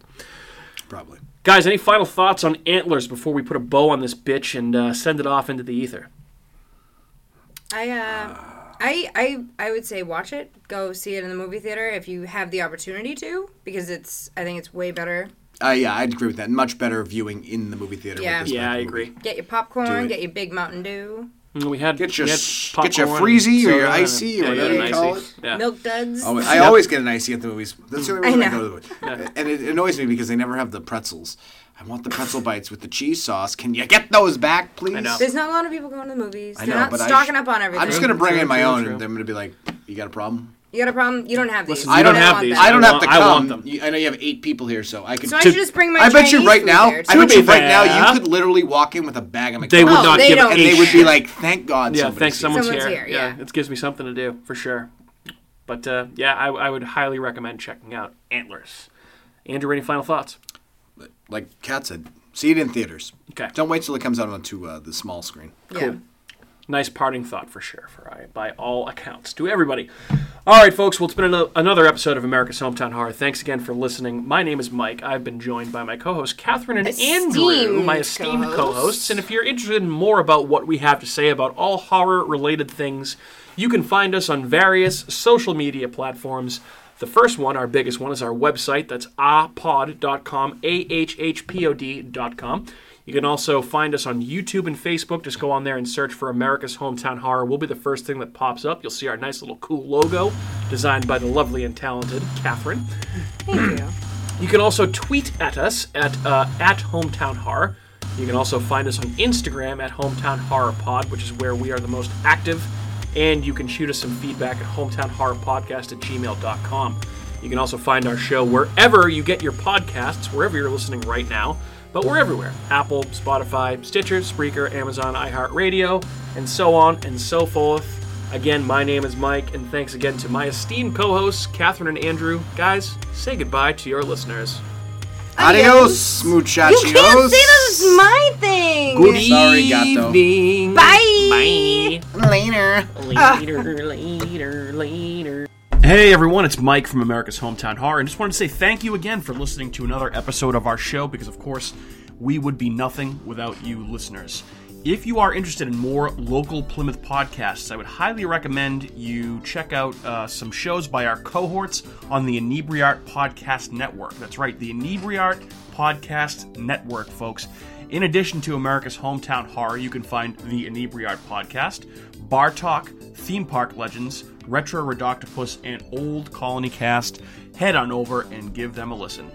Probably. Guys, any final thoughts on Antlers before we put a bow on this bitch and uh, send it off into the ether? I uh, I I I would say watch it. Go see it in the movie theater if you have the opportunity to, because it's I think it's way better. Uh, yeah, I'd agree with that. Much better viewing in the movie theater. Yeah. With this Yeah, type I of movie. agree. Get your Do popcorn, it. get your big Mountain Dew, Mm, We had Get your we had s- get your popcorn, freezy or your soda, and- icy or yeah, whatever you call it. Yeah. milk duds. Oh, I always get an icy at the movies. That's the only I reason I, know. go to the movie. And it annoys me because they never have the pretzels. I want the pretzel bites with the cheese sauce. Can you get those back, please? I know. There's not a lot of people going to the movies. I They're know, not but I stocking sh- up on everything. I'm just gonna bring in my true, own, true. and I'm gonna be like, "You got a problem?" You got a problem? You don't have these. Listen, I You don't don't have have want these. them. I don't have to want- I come. want them. You- I know you have eight people here, so I could. So I should just bring my I bet you Chinese right food now. there, I too. bet you To right now. fair. You could literally walk in with a bag of McDonald's. They would Oh, not they give don't a and they would be shit. like, "Thank God." Yeah, somebody's thanks. here." Someone's, Someone's here. here, yeah. it gives me something to do for sure. But uh, yeah, I, I would highly recommend checking out Antlers. Andrew, any final thoughts? Like Kat said, see it in theaters. Okay. Don't wait till it comes out onto uh, the small screen. Yeah. Nice parting thought for sure, for I, by all accounts, to everybody. All right, folks. Well, it's been ano- another episode of America's Hometown Horror. Thanks again for listening. My name is Mike. I've been joined by my co-hosts Catherine and Andrew, my esteemed co-hosts. co-hosts. And if you're interested in more about what we have to say about all horror-related things, you can find us on various social media platforms. The first one, our biggest one, is our website. That's ahpod.com, A-H-H-P-O-D.com. You can also find us on YouTube and Facebook. Just go on there and search for America's Hometown Horror. We'll be the first thing that pops up. You'll see our nice little cool logo designed by the lovely and talented Catherine. Thank you. You can also tweet at us at uh, at Hometown Horror. You can also find us on Instagram at Hometown Horror Pod, which is where we are the most active. And you can shoot us some feedback at hometownhorrorpodcast at gmail.com. You can also find our show wherever you get your podcasts, wherever you're listening right now. But we're everywhere Apple, Spotify, Stitcher, Spreaker, Amazon, iHeartRadio, and so on and so forth. Again, my name is Mike, and thanks again to my esteemed co hosts, Catherine and Andrew. Guys, say goodbye to your listeners. Adios, muchachos. You can't say this is my thing. Good Sorry, gato. Bye. Bye. Later. Later, later, later. Hey everyone, it's Mike from America's Hometown Horror, and just wanted to say thank you again for listening to another episode of our show because, of course, we would be nothing without you listeners. If you are interested in more local Plymouth podcasts, I would highly recommend you check out uh, some shows by our cohorts on the Inebriart Podcast Network. That's right, the Inebriart Podcast Network, folks. In addition to America's Hometown Horror, you can find the Inebriart Podcast, Bar Talk, Theme Park Legends, Retro Redoctopus, and Old Colony Cast. Head on over and give them a listen.